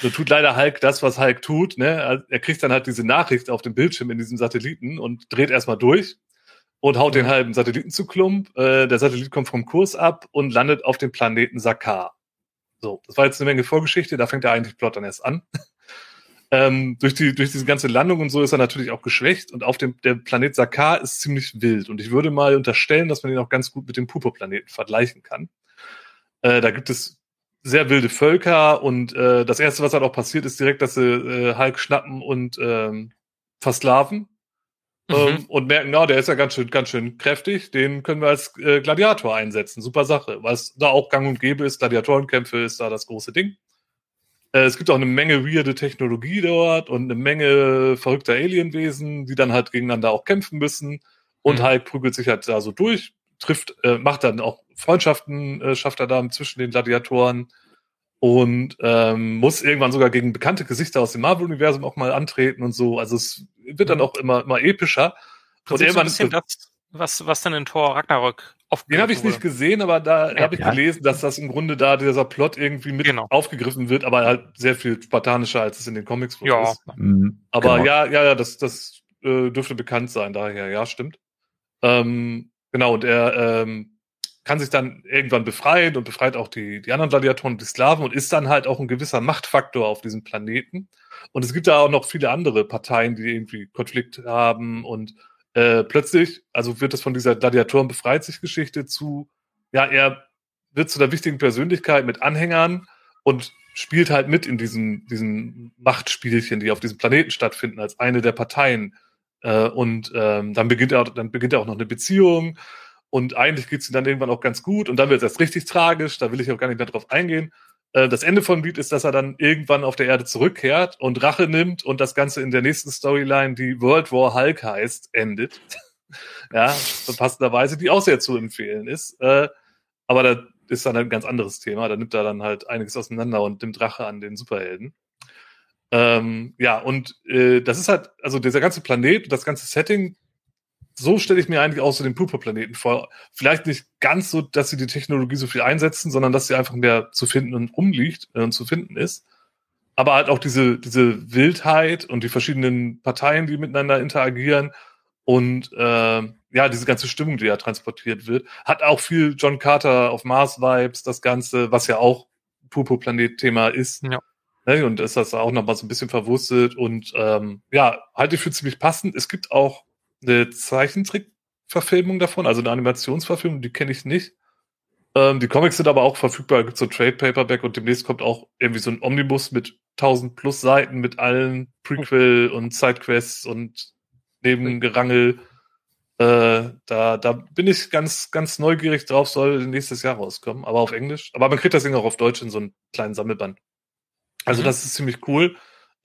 So tut leider Hulk das, was Hulk tut. Ne? Er kriegt dann halt diese Nachricht auf dem Bildschirm in diesem Satelliten und dreht erstmal durch und haut den halben Satelliten zu Klump. Äh, der Satellit kommt vom Kurs ab und landet auf dem Planeten Sakar. So, das war jetzt eine Menge Vorgeschichte, da fängt der eigentlich Plot dann erst an. Ähm, durch, die, durch diese ganze Landung und so ist er natürlich auch geschwächt und auf dem der Planet Sakar ist ziemlich wild. Und ich würde mal unterstellen, dass man ihn auch ganz gut mit dem Pupo-Planeten vergleichen kann. Äh, da gibt es sehr wilde Völker und äh, das erste, was halt auch passiert, ist direkt, dass sie äh, Hulk schnappen und ähm, versklaven Mhm. ähm, und merken, na, der ist ja ganz schön, ganz schön kräftig, den können wir als äh, Gladiator einsetzen. Super Sache, weil es da auch gang und gäbe ist, Gladiatorenkämpfe ist da das große Ding. Äh, es gibt auch eine Menge weirde Technologie dort und eine Menge verrückter Alienwesen, die dann halt gegeneinander auch kämpfen müssen. Und Mhm. Hulk prügelt sich halt da so durch, trifft, äh, macht dann auch Freundschaften, äh, schafft er da zwischen den Gladiatoren und ähm, muss irgendwann sogar gegen bekannte Gesichter aus dem Marvel-Universum auch mal antreten und so. Also es wird dann auch immer, immer epischer. Und Und so ein irgendwann bisschen das, was, was dann in Tor Ragnarök den habe ich nicht gesehen, aber da Ja, habe ich ja. gelesen, dass das im Grunde da dieser Plot irgendwie mit Genau. aufgegriffen wird, aber halt sehr viel spartanischer, als es in den Comics wohl Ja, ist. Mhm, Aber genau. ja, ja, ja, das, das äh, dürfte bekannt sein, daher, ja, stimmt. Ähm, genau, und er ähm, kann sich dann irgendwann befreien und befreit auch die, die anderen Gladiatoren und die Sklaven und ist dann halt auch ein gewisser Machtfaktor auf diesem Planeten. Und es gibt da auch noch viele andere Parteien, die irgendwie Konflikt haben und äh, plötzlich, also wird es von dieser Gladiatoren befreit sich Geschichte zu, ja, er wird zu einer wichtigen Persönlichkeit mit Anhängern und spielt halt mit in diesen, diesen Machtspielchen, die auf diesem Planeten stattfinden, als eine der Parteien. Äh, und ähm, dann beginnt er, dann beginnt er auch noch eine Beziehung. Und eigentlich geht's ihm dann irgendwann auch ganz gut. Und dann wird es erst richtig tragisch. Da will ich auch gar nicht mehr drauf eingehen. Äh, das Ende von Beat ist, dass er dann irgendwann auf der Erde zurückkehrt und Rache nimmt und das Ganze in der nächsten Storyline, die World War Hulk heißt, endet. ja, passenderweise, die auch sehr zu empfehlen ist. Äh, aber da ist dann ein ganz anderes Thema. Da nimmt er dann halt einiges auseinander und nimmt Rache an den Superhelden. Ähm, ja, und äh, das ist halt, also dieser ganze Planet, das ganze Setting, so stelle ich mir eigentlich auch so den Pupa-Planeten vor. Vielleicht nicht ganz so, dass sie die Technologie so viel einsetzen, sondern dass sie einfach mehr zu finden und rumliegt äh, und zu finden ist. Aber halt auch diese, diese Wildheit und die verschiedenen Parteien, die miteinander interagieren Und äh, ja, diese ganze Stimmung, die ja transportiert wird, hat auch viel John Carter auf Mars-Vibes, das Ganze, was ja auch Purpur-Planet-Thema ist. Ja. Ne? Und ist das auch nochmal so ein bisschen verwurstet. Und ähm, ja, halte ich für ziemlich passend. Es gibt auch eine Zeichentrick-Verfilmung davon, also eine Animationsverfilmung, die kenne ich nicht. Ähm, die Comics sind aber auch verfügbar, gibt so Trade Paperback und demnächst kommt auch irgendwie so ein Omnibus mit 1000 plus Seiten mit allen Prequel und Sidequests und Nebengerangel. Äh, da, da bin ich ganz, ganz neugierig drauf, soll nächstes Jahr rauskommen, aber auf Englisch. Aber man kriegt das Ding auch auf Deutsch in so einem kleinen Sammelband. Also mhm. das ist ziemlich cool.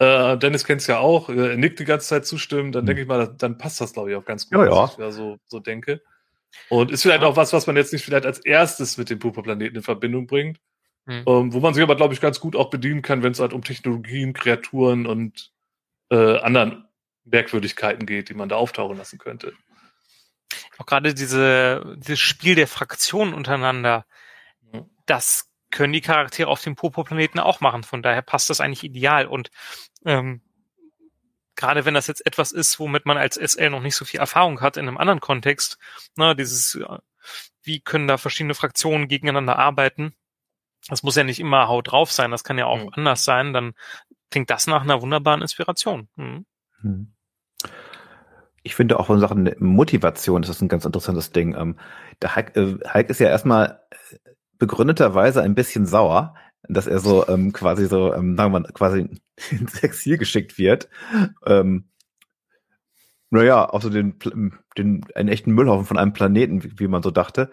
Äh, Dennis kennt es ja auch, er nickt die ganze Zeit zustimmen, dann mhm. denke ich mal, dann passt das, glaube ich, auch ganz gut, ja, ja. was ich da so, so denke. Und ist vielleicht auch was, was man jetzt nicht vielleicht als erstes mit dem Pupa-Planeten in Verbindung bringt. Mhm. Ähm, wo man sich aber, glaube ich, ganz gut auch bedienen kann, wenn es halt um Technologien, Kreaturen und äh, anderen Merkwürdigkeiten geht, die man da auftauchen lassen könnte. Auch gerade diese, dieses Spiel der Fraktionen untereinander, das können die Charaktere auf dem Popo-Planeten auch machen. Von daher passt das eigentlich ideal. Und ähm, gerade wenn das jetzt etwas ist, womit man als SL noch nicht so viel Erfahrung hat in einem anderen Kontext, na, dieses, wie können da verschiedene Fraktionen gegeneinander arbeiten, das muss ja nicht immer Haut drauf sein, das kann ja auch mhm. anders sein, dann klingt das nach einer wunderbaren Inspiration. Mhm. Mhm. Ich finde auch von Sachen Motivation ist das ein ganz interessantes Ding. Ähm, der Hulk, äh, Hulk ist ja erstmal begründeterweise ein bisschen sauer, dass er so ähm, quasi so, ähm, sagen wir mal, quasi ins Exil geschickt wird. Ähm, naja, auf so den, den einen echten Müllhaufen von einem Planeten, wie, wie man so dachte.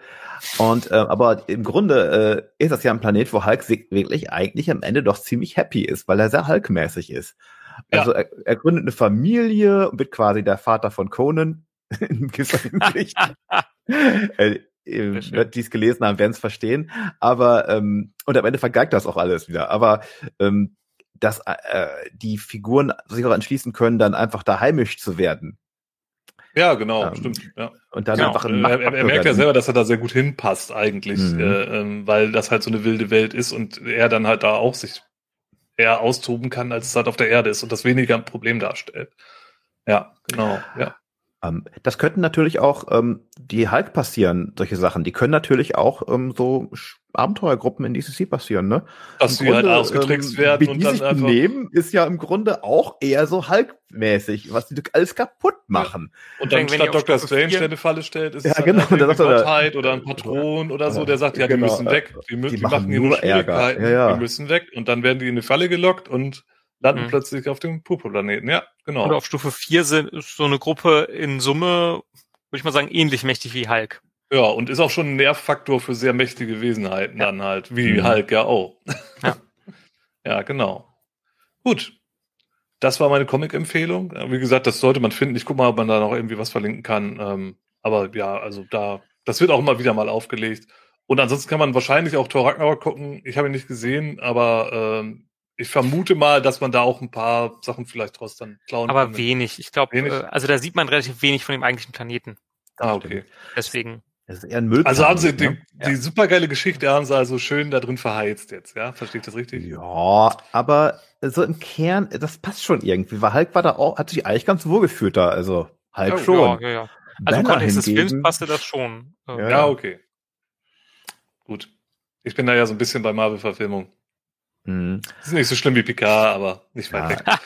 Und äh, aber im Grunde äh, ist das ja ein Planet, wo Hulk wirklich eigentlich am Ende doch ziemlich happy ist, weil er sehr Hulkmäßig ist. Also ja. er, er gründet eine Familie und wird quasi der Vater von Conan in gewisser Hinsicht. Die es gelesen haben, werden es verstehen. Aber ähm, und am Ende vergeigt das auch alles wieder. Aber ähm, dass äh, die Figuren sich auch entschließen können, dann einfach da heimisch zu werden. Ja, genau, ähm, stimmt. Ja. Und dann genau. einfach ein er, er, er merkt ja selber, dass er da sehr gut hinpasst eigentlich, mhm. äh, ähm, weil das halt so eine wilde Welt ist und er dann halt da auch sich eher austoben kann, als es halt auf der Erde ist und das weniger ein Problem darstellt. Ja, genau, ja. Ähm, das könnten natürlich auch ähm, die Hulk passieren, solche Sachen. Die können natürlich auch ähm, so Abenteuergruppen in DCC passieren, ne? Dass sie halt ausgetrickst ähm, werden wie und die dann sich einfach benehmen, ist ja im Grunde auch eher so Hulk-mäßig, was die alles kaputt machen. Ja. Und dann statt Dr. Strange, der eine Falle stellt, ist ja, es halt genau, eine Gottheit oder ein Patron oder so, der sagt, ja, die genau, müssen weg, die, die, die machen, machen nur Schwierigkeiten, ja, ja. die müssen weg und dann werden die in eine Falle gelockt und landen mhm. plötzlich auf dem Purpurplaneten. Ja, genau. Und auf Stufe 4 sind ist so eine Gruppe in Summe, würde ich mal sagen, ähnlich mächtig wie Hulk. Ja, und ist auch schon ein Nervfaktor für sehr mächtige Wesenheiten ja. dann halt, wie mhm. Hulk ja auch. Ja. ja, genau. Gut. Das war meine Comic-Empfehlung. Wie gesagt, das sollte man finden. Ich guck mal, ob man da noch irgendwie was verlinken kann. Ähm, aber ja, also da, das wird auch immer wieder mal aufgelegt. Und ansonsten kann man wahrscheinlich auch Thor Ragnarok gucken. Ich habe ihn nicht gesehen, aber ähm, ich vermute mal, dass man da auch ein paar Sachen vielleicht draus dann klauen Aber kann. Aber wenig. Ich glaube, äh, also da sieht man relativ wenig von dem eigentlichen Planeten. Ah, okay. Deswegen. Das ist eher ein Müll. Also haben sie die, ne? die ja. supergeile Geschichte haben sie also schön da drin verheizt jetzt, ja? Verstehe ich das richtig? Ja, aber so im Kern, das passt schon irgendwie, weil Hulk war da auch, hat sich eigentlich ganz wohl gefühlt da, also Hulk ja, schon. Ja, ja, ja. Also im Kontext des Films passte das schon. Ja, ja, okay. Gut. Ich bin da ja so ein bisschen bei Marvel-Verfilmung. Mhm. Ist nicht so schlimm wie Picard, aber nicht weit ja. weg.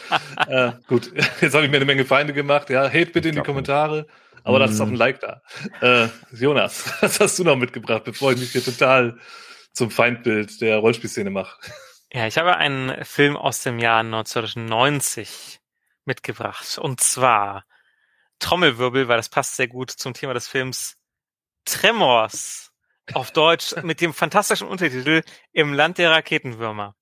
äh, gut, jetzt habe ich mir eine Menge Feinde gemacht. Ja, hate bitte in die Kommentare. Aber mhm. das ist auch ein Like da. Äh, Jonas, was hast du noch mitgebracht, bevor ich mich hier total zum Feindbild der Rollspielszene mache? Ja, ich habe einen Film aus dem Jahr 1990 mitgebracht. Und zwar Trommelwirbel, weil das passt sehr gut zum Thema des Films Tremors auf Deutsch mit dem fantastischen Untertitel Im Land der Raketenwürmer.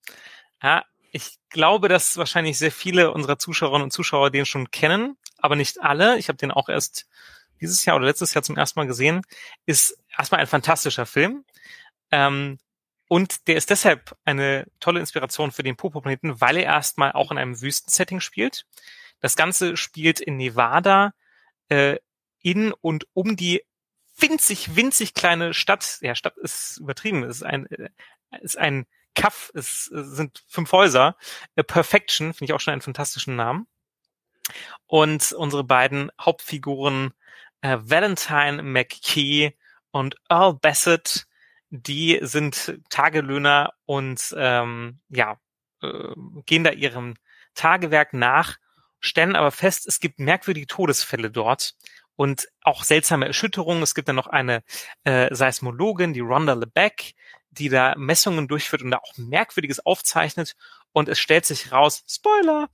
Ja, ich glaube, dass wahrscheinlich sehr viele unserer Zuschauerinnen und Zuschauer den schon kennen, aber nicht alle. Ich habe den auch erst dieses Jahr oder letztes Jahr zum ersten Mal gesehen. Ist erstmal ein fantastischer Film. Ähm, und der ist deshalb eine tolle Inspiration für den Popo-Planeten, weil er erstmal auch in einem Wüstensetting spielt. Das Ganze spielt in Nevada, äh, in und um die winzig, winzig kleine Stadt. Ja, Stadt ist übertrieben. Es ist ein, äh, ist ein Kaff. Es sind fünf Häuser. A Perfection finde ich auch schon einen fantastischen Namen. Und unsere beiden Hauptfiguren äh, Valentine McKee und Earl Bassett, die sind Tagelöhner und ähm, ja, äh, gehen da ihrem Tagewerk nach, stellen aber fest, es gibt merkwürdige Todesfälle dort und auch seltsame Erschütterungen. Es gibt dann noch eine äh, Seismologin, die Rhonda LeBeck, die da Messungen durchführt und da auch Merkwürdiges aufzeichnet. Und es stellt sich raus, Spoiler,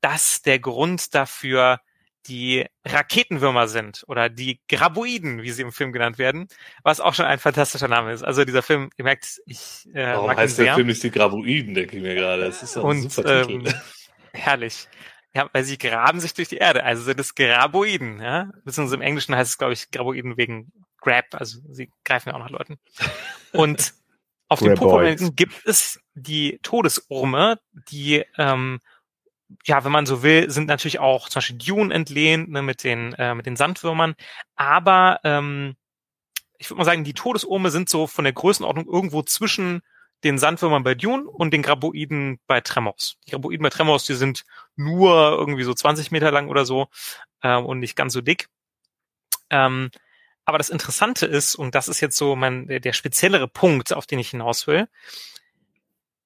dass der Grund dafür die Raketenwürmer sind oder die Graboiden, wie sie im Film genannt werden, was auch schon ein fantastischer Name ist. Also dieser Film, ihr merkt, ich äh, Warum mag heißt der Film nicht die Graboiden, denke ich mir gerade. Das ist doch ein Und, super Titel. Ähm, herrlich. Ja, weil sie graben sich durch die Erde, also sind es Graboiden, ja. Beziehungsweise im Englischen heißt es, glaube ich, Graboiden wegen Grab, also sie greifen ja auch nach Leuten. Und auf dem Popo-Planeten gibt es die Todesurme, die ähm, ja, wenn man so will, sind natürlich auch zum Beispiel Dune entlehnt ne, mit den äh, mit den Sandwürmern, aber ähm, ich würde mal sagen, die Todesurme sind so von der Größenordnung irgendwo zwischen den Sandwürmern bei Dune und den Graboiden bei Tremors. Die Graboiden bei Tremors, die sind nur irgendwie so 20 Meter lang oder so äh, und nicht ganz so dick. Ähm, aber das Interessante ist, und das ist jetzt so mein, der, der speziellere Punkt, auf den ich hinaus will,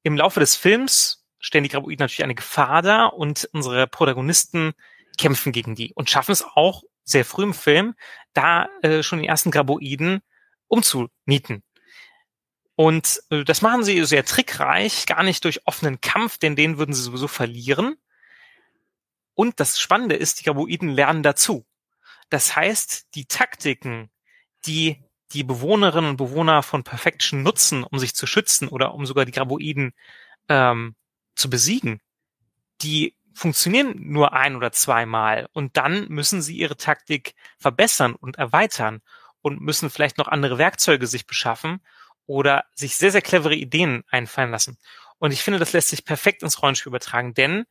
im Laufe des Films stellen die Graboiden natürlich eine Gefahr dar und unsere Protagonisten kämpfen gegen die und schaffen es auch sehr früh im Film, da äh, schon die ersten Graboiden umzunieten. Und äh, das machen sie sehr trickreich, gar nicht durch offenen Kampf, denn den würden sie sowieso verlieren. Und das Spannende ist, die Graboiden lernen dazu. Das heißt, die Taktiken, die die Bewohnerinnen und Bewohner von Perfection nutzen, um sich zu schützen oder um sogar die Graboiden ähm, zu besiegen, die funktionieren nur ein oder zweimal und dann müssen sie ihre Taktik verbessern und erweitern und müssen vielleicht noch andere Werkzeuge sich beschaffen oder sich sehr, sehr clevere Ideen einfallen lassen. Und ich finde, das lässt sich perfekt ins Rollenspiel übertragen, denn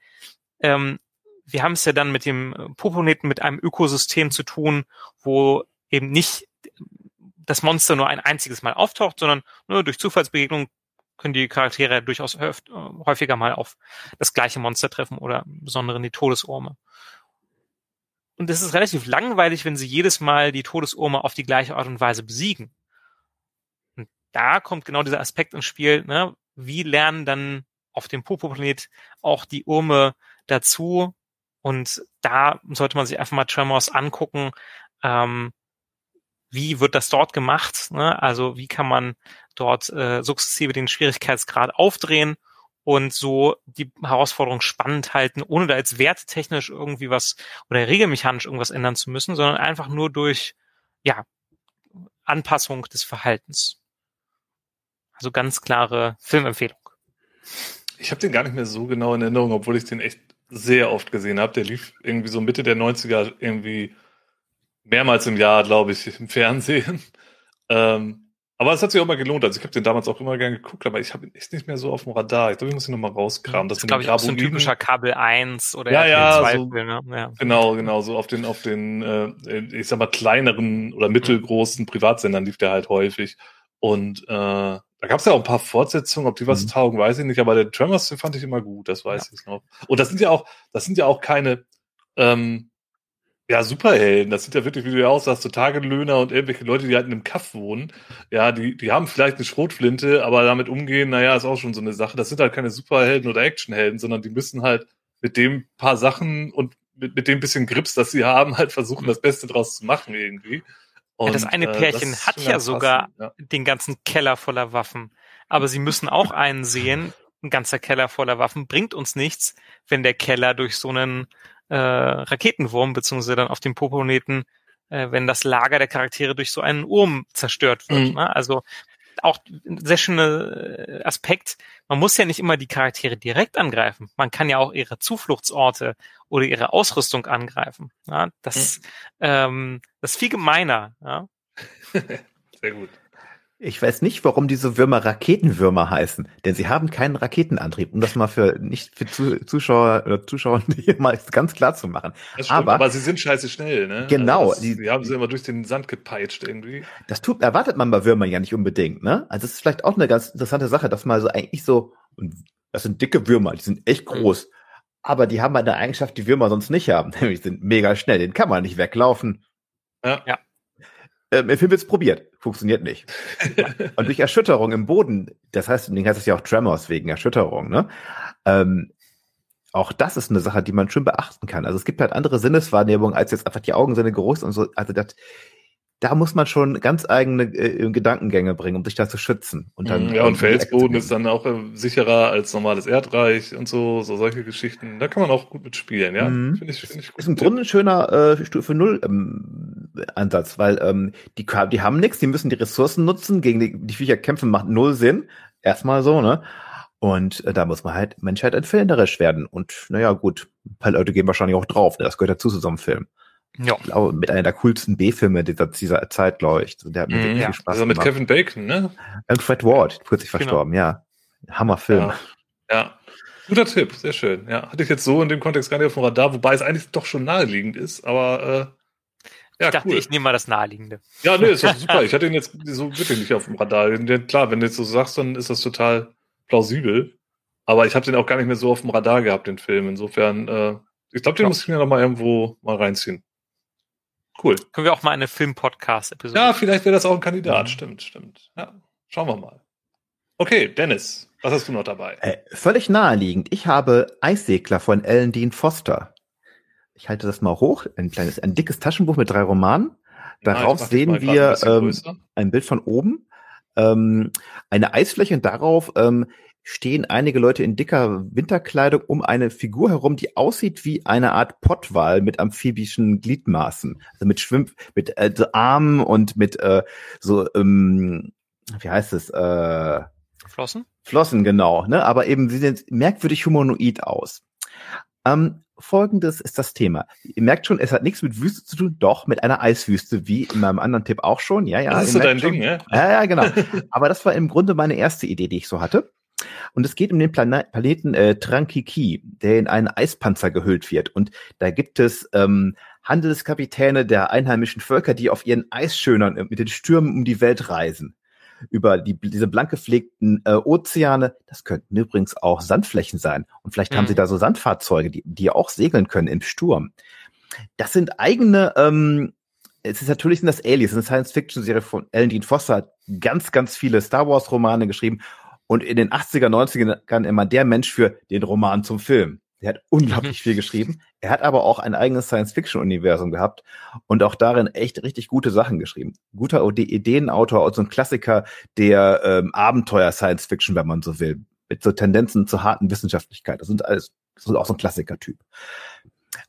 ähm, wir haben es ja dann mit dem Poponeten mit einem Ökosystem zu tun, wo eben nicht das Monster nur ein einziges Mal auftaucht, sondern nur durch Zufallsbegegnung können die Charaktere durchaus häufiger mal auf das gleiche Monster treffen oder besonders die Todesurme. Und es ist relativ langweilig, wenn sie jedes Mal die Todesurme auf die gleiche Art und Weise besiegen. Da kommt genau dieser Aspekt ins Spiel, ne? wie lernen dann auf dem Popo-Planet auch die Urme dazu. Und da sollte man sich einfach mal Tremors angucken, ähm, wie wird das dort gemacht? Ne? Also wie kann man dort äh, sukzessive den Schwierigkeitsgrad aufdrehen und so die Herausforderung spannend halten, ohne da jetzt wertetechnisch irgendwie was oder regelmechanisch irgendwas ändern zu müssen, sondern einfach nur durch ja Anpassung des Verhaltens. Also ganz klare Filmempfehlung. Ich habe den gar nicht mehr so genau in Erinnerung, obwohl ich den echt sehr oft gesehen habe. Der lief irgendwie so Mitte der 90er irgendwie mehrmals im Jahr, glaube ich, im Fernsehen. Ähm, aber es hat sich auch mal gelohnt. Also ich habe den damals auch immer gern geguckt, aber ich habe ihn echt nicht mehr so auf dem Radar. Ich glaube, ich muss ihn nochmal rauskramen. Das, das glaube ich auch so ein typischer Kabel 1 oder ja, ja, 2 so, ne? ja. Genau, genau. So auf den, auf den, äh, ich sag mal, kleineren oder mittelgroßen Privatsendern lief der halt häufig. Und äh, da gab es ja auch ein paar Fortsetzungen, ob die was mhm. taugen, weiß ich nicht, aber der Tremors den fand ich immer gut, das weiß ja. ich noch. Und das sind ja auch, das sind ja auch keine, ähm, ja, Superhelden. Das sind ja wirklich, wie du ja auch sagst, so Tagelöhner und irgendwelche Leute, die halt in einem Kaff wohnen. Ja, die, die haben vielleicht eine Schrotflinte, aber damit umgehen, naja, ist auch schon so eine Sache. Das sind halt keine Superhelden oder Actionhelden, sondern die müssen halt mit dem paar Sachen und mit, mit dem bisschen Grips, das sie haben, halt versuchen, das Beste draus zu machen irgendwie. Und, ja, das eine äh, Pärchen äh, das hat ja sogar ja. den ganzen Keller voller Waffen. Aber sie müssen auch einsehen, ein ganzer Keller voller Waffen bringt uns nichts, wenn der Keller durch so einen äh, Raketenwurm, beziehungsweise dann auf dem Poponeten, äh, wenn das Lager der Charaktere durch so einen Urm zerstört wird. Mhm. Ne? Also auch ein sehr schöner äh, Aspekt. Man muss ja nicht immer die Charaktere direkt angreifen. Man kann ja auch ihre Zufluchtsorte oder ihre Ausrüstung angreifen. Ja? Das, mhm. ähm, das ist viel gemeiner. Ja? sehr gut. Ich weiß nicht, warum diese Würmer Raketenwürmer heißen, denn sie haben keinen Raketenantrieb, um das mal für nicht für Zuschauer oder Zuschauer hier mal ganz klar zu machen. Stimmt, aber, aber sie sind scheiße schnell, ne? Genau. Also das, die, die, haben sie immer durch den Sand gepeitscht irgendwie. Das tut, erwartet man bei Würmern ja nicht unbedingt, ne? Also es ist vielleicht auch eine ganz interessante Sache, dass mal so eigentlich so, das sind dicke Würmer, die sind echt groß. Aber die haben eine Eigenschaft, die Würmer sonst nicht haben. Nämlich sind mega schnell. Den kann man nicht weglaufen. Ja. Ja. Ähm, Im Film wird's probiert. Funktioniert nicht. Und durch Erschütterung im Boden, das heißt, den heißt es ja auch Tremors wegen Erschütterung, ne? Ähm, auch das ist eine Sache, die man schön beachten kann. Also es gibt halt andere Sinneswahrnehmungen als jetzt einfach die Augensinne groß und so. Also das, da muss man schon ganz eigene äh, Gedankengänge bringen, um sich da zu schützen. Und dann, Mhm, ja, und Felsboden ist dann auch äh, sicherer als normales Erdreich und so, so solche Geschichten. Da kann man auch gut mitspielen, ja. Mhm. Finde ich, finde ich gut. ist im Grunde ein schöner äh, Stufe Null ähm, Ansatz, weil ähm, die, die haben nichts, die müssen die Ressourcen nutzen, gegen die, die Viecher kämpfen macht null Sinn. Erstmal so, ne? Und äh, da muss man halt Menschheit entfinderisch werden. Und naja, gut, ein paar Leute gehen wahrscheinlich auch drauf. Ne? Das gehört dazu zu so einem Film. Ja. Ich glaube, mit einer der coolsten B-Filme dieser, dieser Zeit, glaube ich. Der hat mir Mhm, wirklich ja. viel Spaß Also mit gemacht. Kevin Bacon, ne? Und Fred Ward, kürzlich Genau. verstorben, ja. Hammerfilm. Ja. ja. Guter Tipp, sehr schön. Ja, hatte ich jetzt so in dem Kontext gar nicht auf dem Radar, wobei es eigentlich doch schon naheliegend ist, aber äh, ja, ich dachte, cool. ich nehme mal das Naheliegende. Ja, nee, ist doch super. Ich hatte ihn jetzt so wirklich nicht auf dem Radar. Denn Klar, wenn du jetzt so sagst, dann ist das total plausibel. Aber ich habe den auch gar nicht mehr so auf dem Radar gehabt, den Film. Insofern, äh, ich glaube, den Ja. muss ich mir noch mal irgendwo mal reinziehen. Cool. Können wir auch mal eine Film-Podcast-Episode Ja, vielleicht wäre das auch ein Kandidat. Mhm. Stimmt, stimmt. Ja, schauen wir mal. Okay, Dennis, was hast du noch dabei? Äh, völlig naheliegend. Ich habe Eissegler von Ellen Dean Foster. Ich halte das mal hoch. Ein kleines, ein dickes Taschenbuch mit drei Romanen. Darauf Ja, sehen wir, ein ähm, ein Bild von oben, ähm, eine Eisfläche und darauf ähm, stehen einige Leute in dicker Winterkleidung um eine Figur herum, die aussieht wie eine Art Pottwal mit amphibischen Gliedmaßen, also mit Schwimm, mit äh, so Armen und mit äh, so, ähm, wie heißt es, äh, Flossen? Flossen, genau, ne? Aber eben, sie sehen merkwürdig humanoid aus. Ähm, Folgendes ist das Thema. Ihr merkt schon, es hat nichts mit Wüste zu tun, doch mit einer Eiswüste, wie in meinem anderen Tipp auch schon. Ja, ja. das ist so dein schon. Ding, ne? Ja, ja, genau. Aber das war im Grunde meine erste Idee, die ich so hatte. Und es geht um den Plane Planeten äh, Trankiki, der in einen Eispanzer gehüllt wird. Und da gibt es ähm, Handelskapitäne der einheimischen Völker, die auf ihren Eisschönern äh, mit den Stürmen um die Welt reisen. Über die, diese blank gepflegten äh, Ozeane, das könnten übrigens auch Sandflächen sein. Und vielleicht haben Mhm. sie da so Sandfahrzeuge, die, die auch segeln können im Sturm. Das sind eigene ähm, es ist natürlich sind das Aliens, eine Science-Fiction-Serie von Alan Dean Foster, hat ganz, ganz viele Star Wars-Romane geschrieben und in den 80er, 90ern immer der Mensch für den Roman zum Film. Der hat unglaublich Mhm. viel geschrieben. Er hat aber auch ein eigenes Science-Fiction-Universum gehabt und auch darin echt richtig gute Sachen geschrieben. Guter Ide- Ideenautor und so ein Klassiker der ähm, Abenteuer-Science-Fiction, wenn man so will. Mit so Tendenzen zur harten Wissenschaftlichkeit. Das sind alles, das ist auch so ein Klassiker-Typ.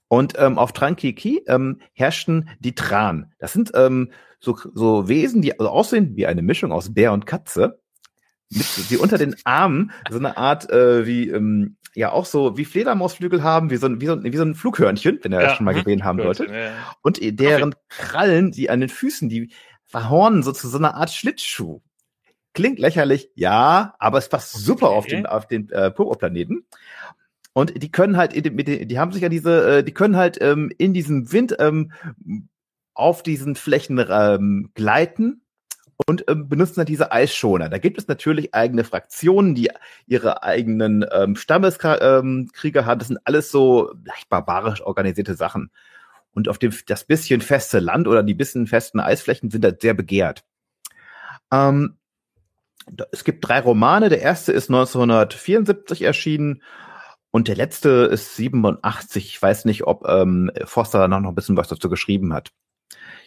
Und ähm, auf Trankiki ähm, herrschten die Tran. Das sind ähm, so, so Wesen, die also aussehen wie eine Mischung aus Bär und Katze. Mit, die unter den Armen so eine Art äh, wie ähm, ja auch so wie Fledermausflügel haben, wie so ein wie so ein, wie so ein Flughörnchen, wenn ihr das schon mal gesehen haben solltet. ja, ja. Und deren Krallen, die an den Füßen, die verhornen so zu so einer Art Schlittschuh. Klingt lächerlich, ja, aber es passt super auf Okay. den auf den äh, Purpurplaneten. Und die können halt, die haben sich ja diese, äh, die können halt ähm, in diesem Wind ähm, auf diesen Flächen ähm, gleiten und ähm, benutzen dann diese Eisschoner. Da gibt es natürlich eigene Fraktionen, die ihre eigenen ähm, Stammeskrieger ähm, haben. Das sind alles so leicht barbarisch organisierte Sachen. Und auf dem das bisschen feste Land oder die bisschen festen Eisflächen sind da sehr begehrt. Ähm, es gibt drei Romane. Der erste ist 1974 erschienen und der letzte ist 87. Ich weiß nicht, ob ähm, Foster danach noch ein bisschen was dazu geschrieben hat.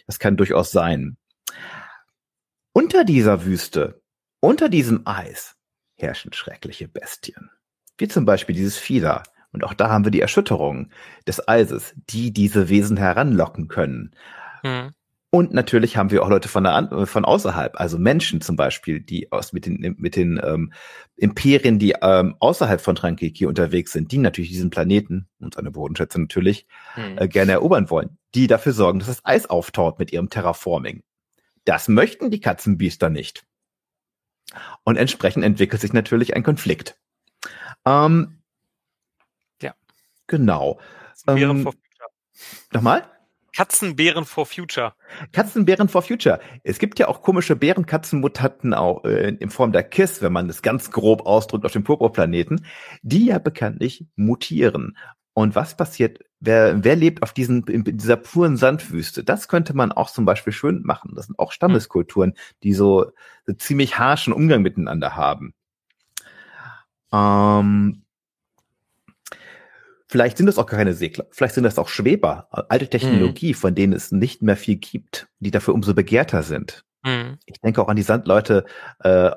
Das kann durchaus sein. Unter dieser Wüste, unter diesem Eis, herrschen schreckliche Bestien. Wie zum Beispiel dieses Fieder. Und auch da haben wir die Erschütterung des Eises, die diese Wesen heranlocken können. Hm. Und natürlich haben wir auch Leute von, der, äh, von außerhalb, also Menschen zum Beispiel, die aus mit den, mit den ähm, Imperien, die ähm, außerhalb von Trankiki unterwegs sind, die natürlich diesen Planeten und seine Bodenschätze natürlich Hm. äh, gerne erobern wollen, die dafür sorgen, dass das Eis auftaut mit ihrem Terraforming. Das möchten die Katzenbiester nicht. Und entsprechend entwickelt sich natürlich ein Konflikt. Ähm, Ja. Genau. Katzenbären Ähm, for Future. Nochmal? Katzenbären for Future. Katzenbären for Future. Es gibt ja auch komische Bärenkatzenmutanten auch äh, in Form der KISS, wenn man das ganz grob ausdrückt auf dem Purpurplaneten, die ja bekanntlich mutieren. Und was passiert, wer, wer lebt auf diesen, in dieser puren Sandwüste? Das könnte man auch zum Beispiel schön machen. Das sind auch Stammeskulturen, die so, so ziemlich harschen Umgang miteinander haben. Ähm, vielleicht sind das auch keine Segler, vielleicht sind das auch Schweber, alte Technologie, mhm. von denen es nicht mehr viel gibt, die dafür umso begehrter sind. Mhm. Ich denke auch an die Sandleute äh,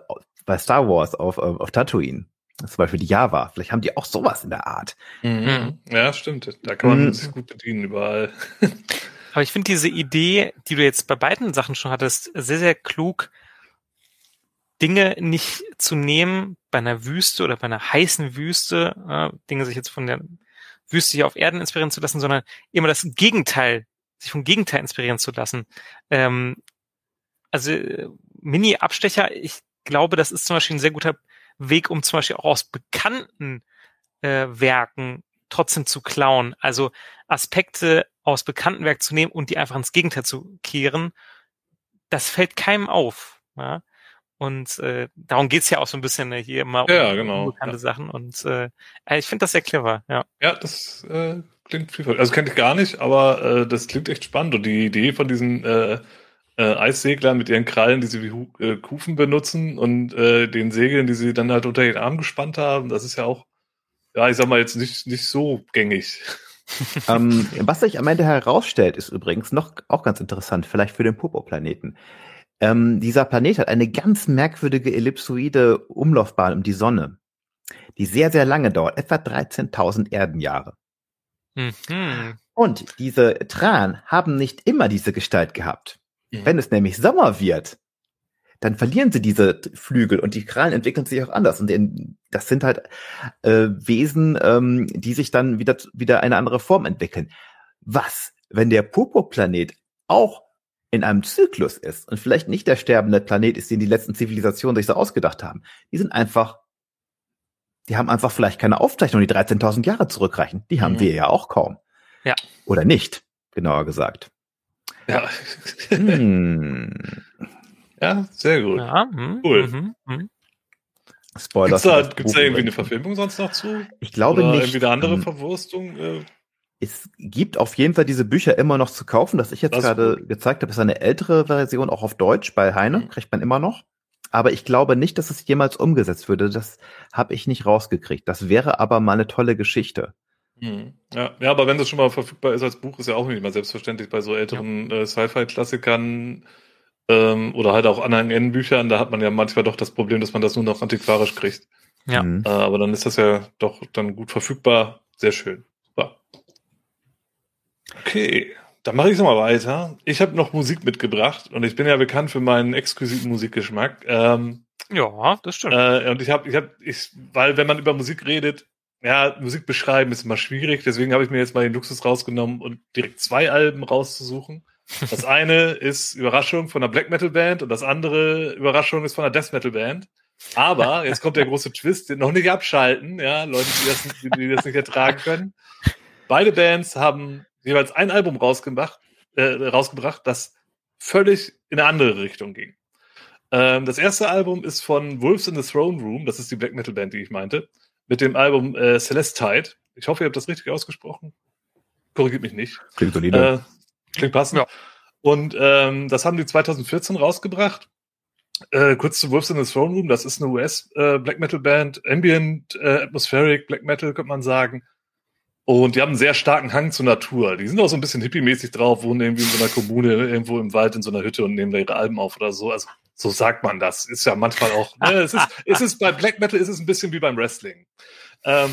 bei Star Wars auf, auf Tatooine. Zum Beispiel die Java. Vielleicht haben die auch sowas in der Art. Mhm. mhm. Ja, stimmt. Da kann man mhm. sich gut bedienen überall. Aber ich finde diese Idee, die du jetzt bei beiden Sachen schon hattest, sehr, sehr klug, Dinge nicht zu nehmen bei einer Wüste oder bei einer heißen Wüste, äh, Dinge sich jetzt von der Wüste hier auf Erden inspirieren zu lassen, sondern immer das Gegenteil, sich vom Gegenteil inspirieren zu lassen. Ähm, also Mini-Abstecher, ich glaube, das ist zum Beispiel ein sehr guter Weg, um zum Beispiel auch aus bekannten äh, Werken trotzdem zu klauen. Also Aspekte aus bekannten Werken zu nehmen und die einfach ins Gegenteil zu kehren, das fällt keinem auf. Ja? Und äh, darum geht's ja auch so ein bisschen äh, hier immer ja, um genau. bekannte ja. Sachen. Und äh, ich finde das sehr clever, ja. Ja, das äh, klingt vielfältig. Also kenne ich gar nicht, aber äh, das klingt echt spannend. Und die Idee von diesen äh, äh, Eisseglern mit ihren Krallen, die sie wie äh, Kufen benutzen und äh, den Segeln, die sie dann halt unter den Arm gespannt haben, das ist ja auch, ja, ich sag mal jetzt nicht, nicht so gängig. ähm, was sich am Ende herausstellt, ist übrigens noch auch ganz interessant, vielleicht für den Popo-Planeten. Ähm, dieser Planet hat eine ganz merkwürdige ellipsoide Umlaufbahn um die Sonne, die sehr, sehr lange dauert, etwa 13.000 Erdenjahre. Mhm. Und diese Tran haben nicht immer diese Gestalt gehabt. Mhm. Wenn es nämlich Sommer wird, dann verlieren sie diese Flügel und die Krallen entwickeln sich auch anders. Und das sind halt äh, Wesen, ähm, die sich dann wieder, wieder eine andere Form entwickeln. Was, wenn der Popo-Planet auch in einem Zyklus ist und vielleicht nicht der sterbende Planet ist, den die letzten Zivilisationen sich so ausgedacht haben. Die sind einfach, die haben einfach vielleicht keine Aufzeichnung, die 13.000 Jahre zurückreichen. Die haben mhm. wir ja auch kaum. Ja. Oder nicht, genauer gesagt. Ja. Hm. ja, sehr gut. Ja, hm, cool. Hm, hm. Spoiler. Gibt's da, gibt's da irgendwie eine Verfilmung sonst noch zu? Ich glaube Oder nicht. Irgendwie eine andere Verwurstung? Äh, es gibt auf jeden Fall diese Bücher immer noch zu kaufen. Das ich jetzt das gerade gezeigt habe, ist eine ältere Version, auch auf Deutsch bei Heine, mhm. kriegt man immer noch. Aber ich glaube nicht, dass es jemals umgesetzt würde. Das habe ich nicht rausgekriegt. Das wäre aber mal eine tolle Geschichte. Mhm. Ja, ja, aber wenn das schon mal verfügbar ist als Buch, ist ja auch nicht mal selbstverständlich bei so älteren ja. äh, Sci-Fi-Klassikern ähm, oder halt auch anderen N-Büchern. Da hat man ja manchmal doch das Problem, dass man das nur noch antiquarisch kriegt. Ja. Mhm. Äh, aber dann ist das ja doch dann gut verfügbar. Sehr schön. Super. Okay, dann mache ich es mal weiter. Ich habe noch Musik mitgebracht und ich bin ja bekannt für meinen exquisiten Musikgeschmack. Ähm, ja, das stimmt. Äh, und ich habe, ich habe, ich, weil wenn man über Musik redet, ja, Musik beschreiben ist immer schwierig, deswegen habe ich mir jetzt mal den Luxus rausgenommen und direkt zwei Alben rauszusuchen. Das eine ist Überraschung von einer Black Metal Band und das andere Überraschung ist von einer Death Metal Band. Aber jetzt kommt der große Twist, den noch nicht abschalten, ja, Leute, die das, die, die das nicht ertragen können. Beide Bands haben jeweils ein Album rausgebracht, äh, rausgebracht, das völlig in eine andere Richtung ging. Ähm, das erste Album ist von Wolves in the Throne Room, das ist die Black Metal Band, die ich meinte, mit dem Album äh, Celestide. Ich hoffe, ihr habt das richtig ausgesprochen. Korrigiert mich nicht. Klingt solide. Äh, klingt passend. Ja. Und ähm, das haben die 2014 rausgebracht. Äh, kurz zu Wolves in the Throne Room, das ist eine US äh, Black Metal Band, Ambient, äh, Atmospheric Black Metal, könnte man sagen. Und die haben einen sehr starken Hang zur Natur. Die sind auch so ein bisschen hippie-mäßig drauf, wohnen irgendwie in so einer Kommune, irgendwo im Wald, in so einer Hütte und nehmen da ihre Alben auf oder so. Also so sagt man das. Ist ja manchmal auch. Ne, es, ist, es ist bei Black Metal ist es ein bisschen wie beim Wrestling. Ähm,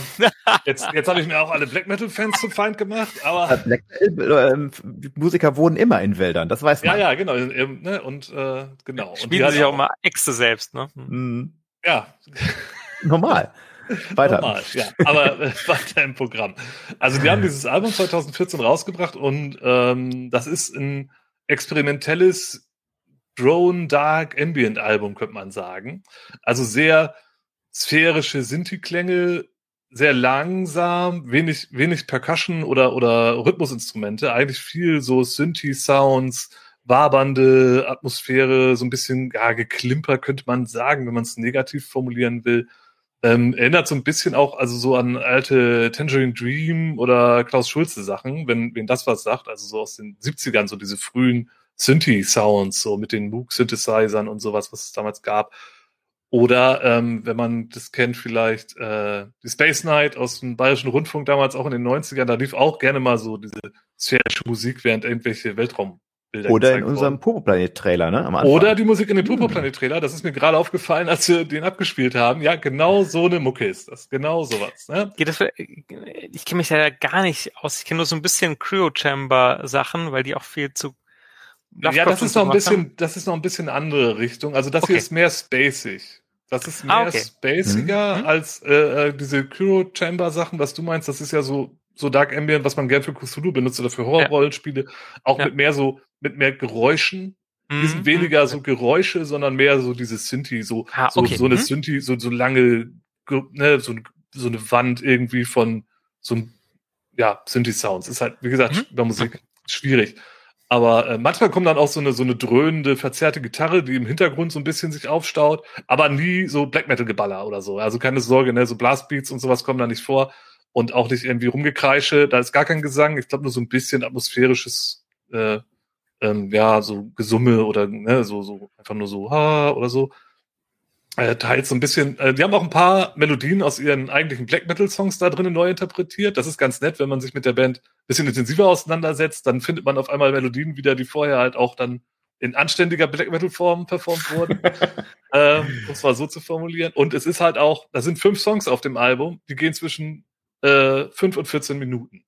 jetzt jetzt habe ich mir auch alle Black Metal-Fans zum Feind gemacht, aber. Black Metal, äh, Musiker wohnen immer in Wäldern, das weiß man. Ja, ja, genau. Ne, und äh, genau. Spielen und sie auch mal Äxte selbst, ne? Mhm. Ja. Normal. Weiter. Normal, ja. Aber äh, weiter im Programm. Also die haben dieses Album 2014 rausgebracht und ähm, das ist ein experimentelles Drone Dark Ambient Album, könnte man sagen. Also sehr sphärische Sinti-Klänge, sehr langsam, wenig, wenig Percussion oder, oder Rhythmusinstrumente, eigentlich viel so Synthi-Sounds, wabernde Atmosphäre, so ein bisschen ja, geklimper könnte man sagen, wenn man es negativ formulieren will. Ähm, erinnert so ein bisschen auch, also so an alte Tangerine Dream oder Klaus Schulze Sachen, wenn, wenn das was sagt, also so aus den 70ern, so diese frühen Synthi-Sounds, so mit den Moog-Synthesizern und sowas, was es damals gab. Oder ähm, wenn man das kennt, vielleicht äh, die Space Night aus dem Bayerischen Rundfunk damals auch in den 90ern, da lief auch gerne mal so diese sphärische Musik, während irgendwelche Weltraum Bilder Oder in unserem Popoplanet-Trailer, ne? Oder die Musik in dem Popoplanet-Trailer, das ist mir gerade aufgefallen, als wir den abgespielt haben. Ja, genau so eine Mucke ist das. Genau sowas. Ne? Geht das, ich kenne mich ja gar nicht aus. Ich kenne nur so ein bisschen Cryo-Chamber-Sachen, weil die auch viel zu Lovecraft ja, das ist noch ein bisschen, haben. das ist noch ein bisschen andere Richtung. Also das okay. hier ist mehr spacig. Das ist ah, mehr ah, okay. spaciger mhm. als äh, äh diese Cryo Chamber Sachen, was du meinst. Das ist ja so so Dark Ambient, was man gern für Cthulhu benutzt oder für Horrorrollenspiele, ja. auch ja. mit mehr so mit mehr Geräuschen. Mhm. Die sind mhm. weniger so Geräusche, sondern mehr so dieses Synthi, so ah, okay. so, so eine mhm. Synthi, so so lange, ne, so, so eine Wand irgendwie von so ja Synthi Sounds. Ist halt wie gesagt mhm. bei Musik schwierig. Aber äh, manchmal kommt dann auch so eine so eine dröhnende, verzerrte Gitarre, die im Hintergrund so ein bisschen sich aufstaut, aber nie so Black Metal Geballer oder so. Also keine Sorge, ne, so Blastbeats und sowas kommen da nicht vor und auch nicht irgendwie Rumgekreische. Da ist gar kein Gesang. Ich glaube nur so ein bisschen atmosphärisches, äh, ähm, ja, so Gesumme oder ne, so so einfach nur so ha oder so. Äh, teils so ein bisschen. Äh, die haben auch ein paar Melodien aus ihren eigentlichen Black Metal Songs da drinnen neu interpretiert. Das ist ganz nett, wenn man sich mit der Band ein bisschen intensiver auseinandersetzt. Dann findet man auf einmal Melodien wieder, die vorher halt auch dann in anständiger Black Metal Form performt wurden, ähm, um es mal so zu formulieren. Und es ist halt auch, da sind fünf Songs auf dem Album, die gehen zwischen äh, 5 und 14 Minuten.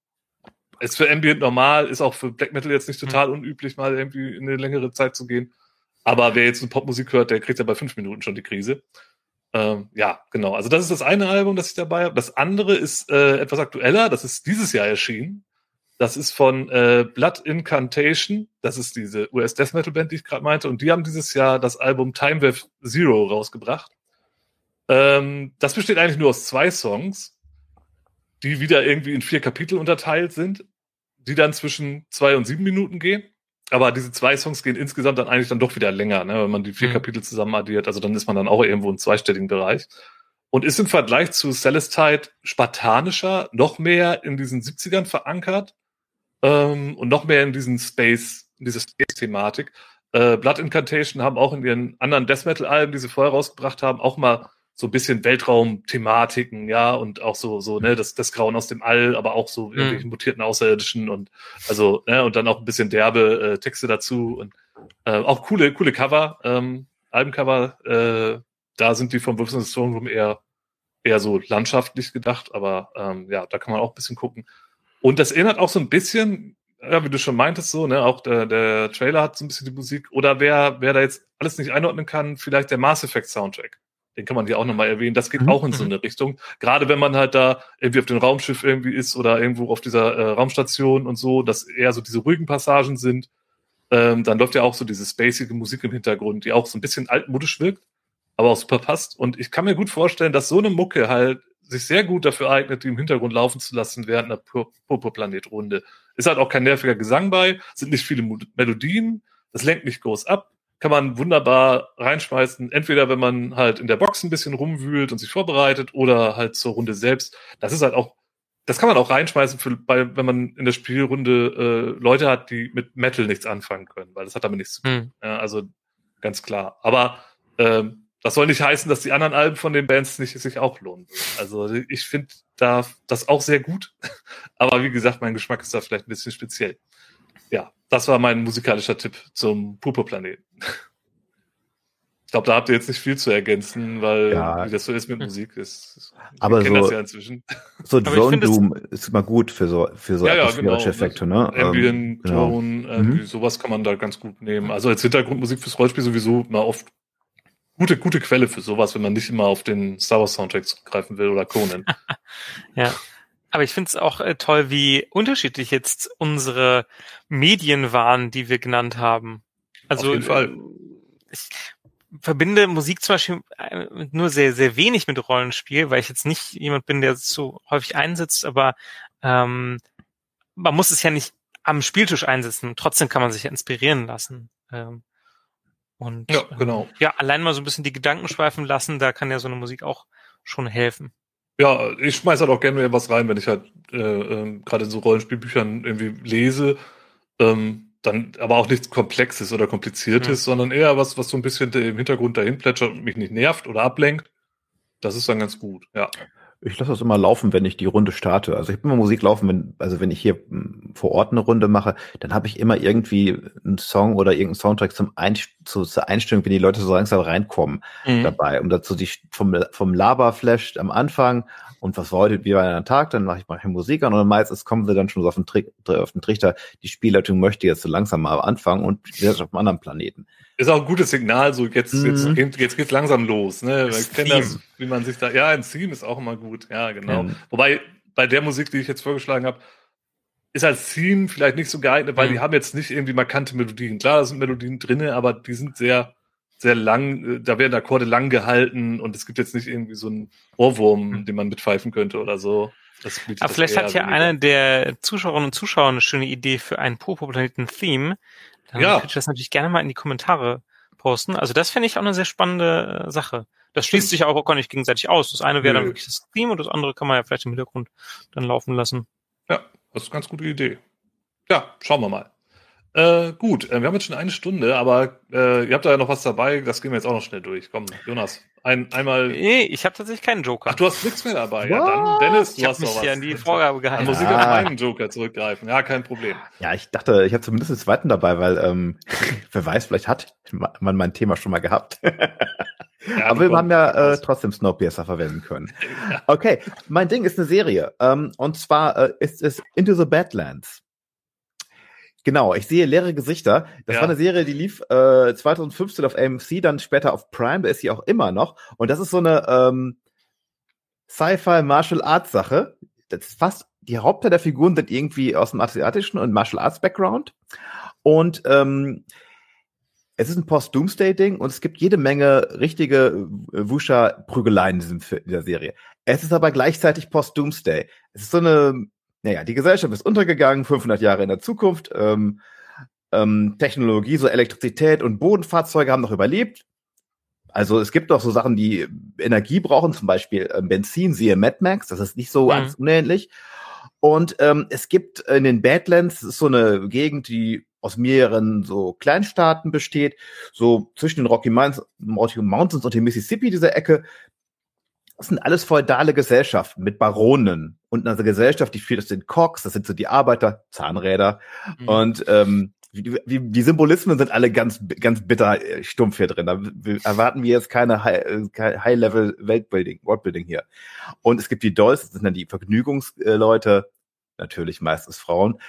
Ist für Ambient normal, ist auch für Black Metal jetzt nicht total unüblich, mal irgendwie in eine längere Zeit zu gehen. Aber wer jetzt eine Popmusik hört, der kriegt ja bei fünf Minuten schon die Krise. Ähm, ja, genau. Also das ist das eine Album, das ich dabei habe. Das andere ist äh, etwas aktueller. Das ist dieses Jahr erschienen. Das ist von äh, Blood Incantation. Das ist diese US Death Metal Band, die ich gerade meinte. Und die haben dieses Jahr das Album Time Wave Zero rausgebracht. Ähm, das besteht eigentlich nur aus zwei Songs die wieder irgendwie in vier Kapitel unterteilt sind, die dann zwischen zwei und sieben Minuten gehen. Aber diese zwei Songs gehen insgesamt dann eigentlich dann doch wieder länger, ne, wenn man die vier mhm. Kapitel zusammen addiert. Also dann ist man dann auch irgendwo im zweistelligen Bereich. Und ist im Vergleich zu Celestite spartanischer, noch mehr in diesen 70ern verankert ähm, und noch mehr in diesen Space, in diese Space-Thematik. Äh, Blood Incantation haben auch in ihren anderen Death Metal-Alben, die sie vorher rausgebracht haben, auch mal so ein bisschen Weltraumthematiken, ja, und auch so, so, ne, das, das Grauen aus dem All, aber auch so irgendwelche mhm. mutierten Außerirdischen und also, ne, und dann auch ein bisschen derbe äh, Texte dazu und äh, auch coole, coole Cover, ähm, Albencover, äh, da sind die vom Wolfson Stone Room eher, eher so landschaftlich gedacht, aber ähm, ja, da kann man auch ein bisschen gucken. Und das erinnert auch so ein bisschen, ja, wie du schon meintest, so, ne, auch der, der Trailer hat so ein bisschen die Musik, oder wer, wer da jetzt alles nicht einordnen kann, vielleicht der Mass Effect Soundtrack den kann man hier auch nochmal erwähnen. Das geht mhm. auch in so mhm. eine Richtung. Gerade wenn man halt da irgendwie auf dem Raumschiff irgendwie ist oder irgendwo auf dieser äh, Raumstation und so, dass eher so diese ruhigen Passagen sind. Ähm, dann läuft ja auch so diese spacige Musik im Hintergrund, die auch so ein bisschen altmodisch wirkt, aber auch super passt. Und ich kann mir gut vorstellen, dass so eine Mucke halt sich sehr gut dafür eignet, die im Hintergrund laufen zu lassen während einer Purpurplanet-Runde. Ist halt auch kein nerviger Gesang bei, sind nicht viele Melodien, das lenkt nicht groß ab kann man wunderbar reinschmeißen. Entweder wenn man halt in der Box ein bisschen rumwühlt und sich vorbereitet oder halt zur Runde selbst. Das ist halt auch, das kann man auch reinschmeißen, für, bei, wenn man in der Spielrunde äh, Leute hat, die mit Metal nichts anfangen können, weil das hat damit nichts zu tun. Hm. Ja, also ganz klar. Aber ähm, das soll nicht heißen, dass die anderen Alben von den Bands nicht sich auch lohnen. Also ich finde da das auch sehr gut. Aber wie gesagt, mein Geschmack ist da vielleicht ein bisschen speziell ja, das war mein musikalischer Tipp zum Pupo-Planeten. Ich glaube, da habt ihr jetzt nicht viel zu ergänzen, weil ja. wie das so ist mit Musik, ist, aber so, das ja inzwischen. So Drone Doom ist immer gut für so für so ja, ja, genau. Effekte, ne? Ambient, ähm, genau. Mhm. sowas kann man da ganz gut nehmen. Also als Hintergrundmusik fürs Rollspiel sowieso mal oft gute gute Quelle für sowas, wenn man nicht immer auf den Star Wars Soundtrack zurückgreifen will oder Conan. ja. Aber ich finde es auch äh, toll, wie unterschiedlich jetzt unsere Medien waren, die wir genannt haben. Also Auf jeden Fall. Äh, ich verbinde Musik zum Beispiel äh, nur sehr, sehr wenig mit Rollenspiel, weil ich jetzt nicht jemand bin, der so häufig einsetzt, aber ähm, man muss es ja nicht am Spieltisch einsetzen. Trotzdem kann man sich inspirieren lassen. Ähm, und ja, genau. Ähm, ja, allein mal so ein bisschen die Gedanken schweifen lassen, da kann ja so eine Musik auch schon helfen. Ja, ich schmeiß halt auch gerne was rein, wenn ich halt äh, äh, gerade in so Rollenspielbüchern irgendwie lese. Ähm, dann aber auch nichts Komplexes oder Kompliziertes, mhm. sondern eher was, was so ein bisschen im Hintergrund dahin plätschert und mich nicht nervt oder ablenkt. Das ist dann ganz gut, ja. Ich lasse das immer laufen, wenn ich die Runde starte. Also ich habe immer Musik laufen, wenn, also wenn ich hier hm, vor Ort eine Runde mache, dann habe ich immer irgendwie einen Song oder irgendeinen Soundtrack zum Einst zu, zur Einstellung, wenn die Leute so langsam reinkommen mhm. dabei, um dazu die vom, vom Laberflash am Anfang und was war heute wieder ein Tag, dann mache ich mal Musik an und meistens kommen sie dann schon so auf den, Trick, auf den Trichter, die Spielleitung möchte jetzt so langsam mal anfangen und wir sind auf einem anderen Planeten. Ist auch ein gutes Signal, so jetzt, mhm. jetzt, jetzt, jetzt geht's langsam los, ne? Ich kenne das, wie man sich da, ja, ein Theme ist auch immer gut, ja, genau. Mhm. Wobei, bei der Musik, die ich jetzt vorgeschlagen habe, ist als Theme vielleicht nicht so geeignet, weil mhm. die haben jetzt nicht irgendwie markante Melodien. Klar, da sind Melodien drinne, aber die sind sehr, sehr lang, äh, da werden Akkorde lang gehalten und es gibt jetzt nicht irgendwie so einen Ohrwurm, mhm. den man mitpfeifen könnte oder so. Aber vielleicht hat ja einer der Zuschauerinnen und Zuschauer eine schöne Idee für einen populärischen Theme. Dann ja. könnt ihr das natürlich gerne mal in die Kommentare posten. Also das finde ich auch eine sehr spannende äh, Sache. Das schließt sich auch gar nicht gegenseitig aus. Das eine wäre dann wirklich das Theme und das andere kann man ja vielleicht im Hintergrund dann laufen lassen. Ja, das ist eine ganz gute Idee. Ja, schauen wir mal. Äh, gut, äh, wir haben jetzt schon eine Stunde, aber äh, ihr habt da ja noch was dabei, das gehen wir jetzt auch noch schnell durch. Komm, Jonas, ein, einmal. Nee, ich habe tatsächlich keinen Joker. Ach, du hast nichts mehr dabei. Ja, dann, Dennis, du ich hast mich noch was. Hier an die Vorgabe gehalten. Dann muss ich auf meinen Joker zurückgreifen. Ja, kein Problem. Ja, ich dachte, ich habe zumindest den zweiten dabei, weil ähm, wer weiß, vielleicht hat man mein Thema schon mal gehabt. Ja, Aber wir haben ja äh, trotzdem Snowpiercer verwenden können. Okay, mein Ding ist eine Serie. Ähm, und zwar äh, ist es Into the Badlands. Genau, ich sehe leere Gesichter. Das ja. war eine Serie, die lief äh, 2015 auf AMC, dann später auf Prime, da ist sie auch immer noch. Und das ist so eine ähm, Sci-Fi Martial Arts Sache. Das ist fast die Hauptteil der Figuren sind irgendwie aus dem asiatischen und Martial Arts Background. Und ähm, es ist ein Post-Doomsday-Ding und es gibt jede Menge richtige äh, Wusha-Prügeleien in dieser Serie. Es ist aber gleichzeitig Post-Doomsday. Es ist so eine naja, die Gesellschaft ist untergegangen, 500 Jahre in der Zukunft. Ähm, ähm, Technologie, so Elektrizität und Bodenfahrzeuge haben noch überlebt. Also es gibt doch so Sachen, die Energie brauchen, zum Beispiel ähm, Benzin, siehe Mad Max, das ist nicht so mhm. unähnlich. Und ähm, es gibt in den Badlands, das ist so eine Gegend, die aus mehreren so Kleinstaaten besteht, so zwischen den Rocky Mountains und dem Mississippi, dieser Ecke, das sind alles feudale Gesellschaften mit Baronen und eine Gesellschaft, die führt, das sind Cox, das sind so die Arbeiter, Zahnräder mhm. und ähm, die, die, die Symbolismen sind alle ganz ganz bitter äh, stumpf hier drin. Da erwarten wir jetzt keine äh, High-Level Weltbuilding, Worldbuilding hier. Und es gibt die Dolls, das sind dann die Vergnügungsleute, natürlich meistens Frauen.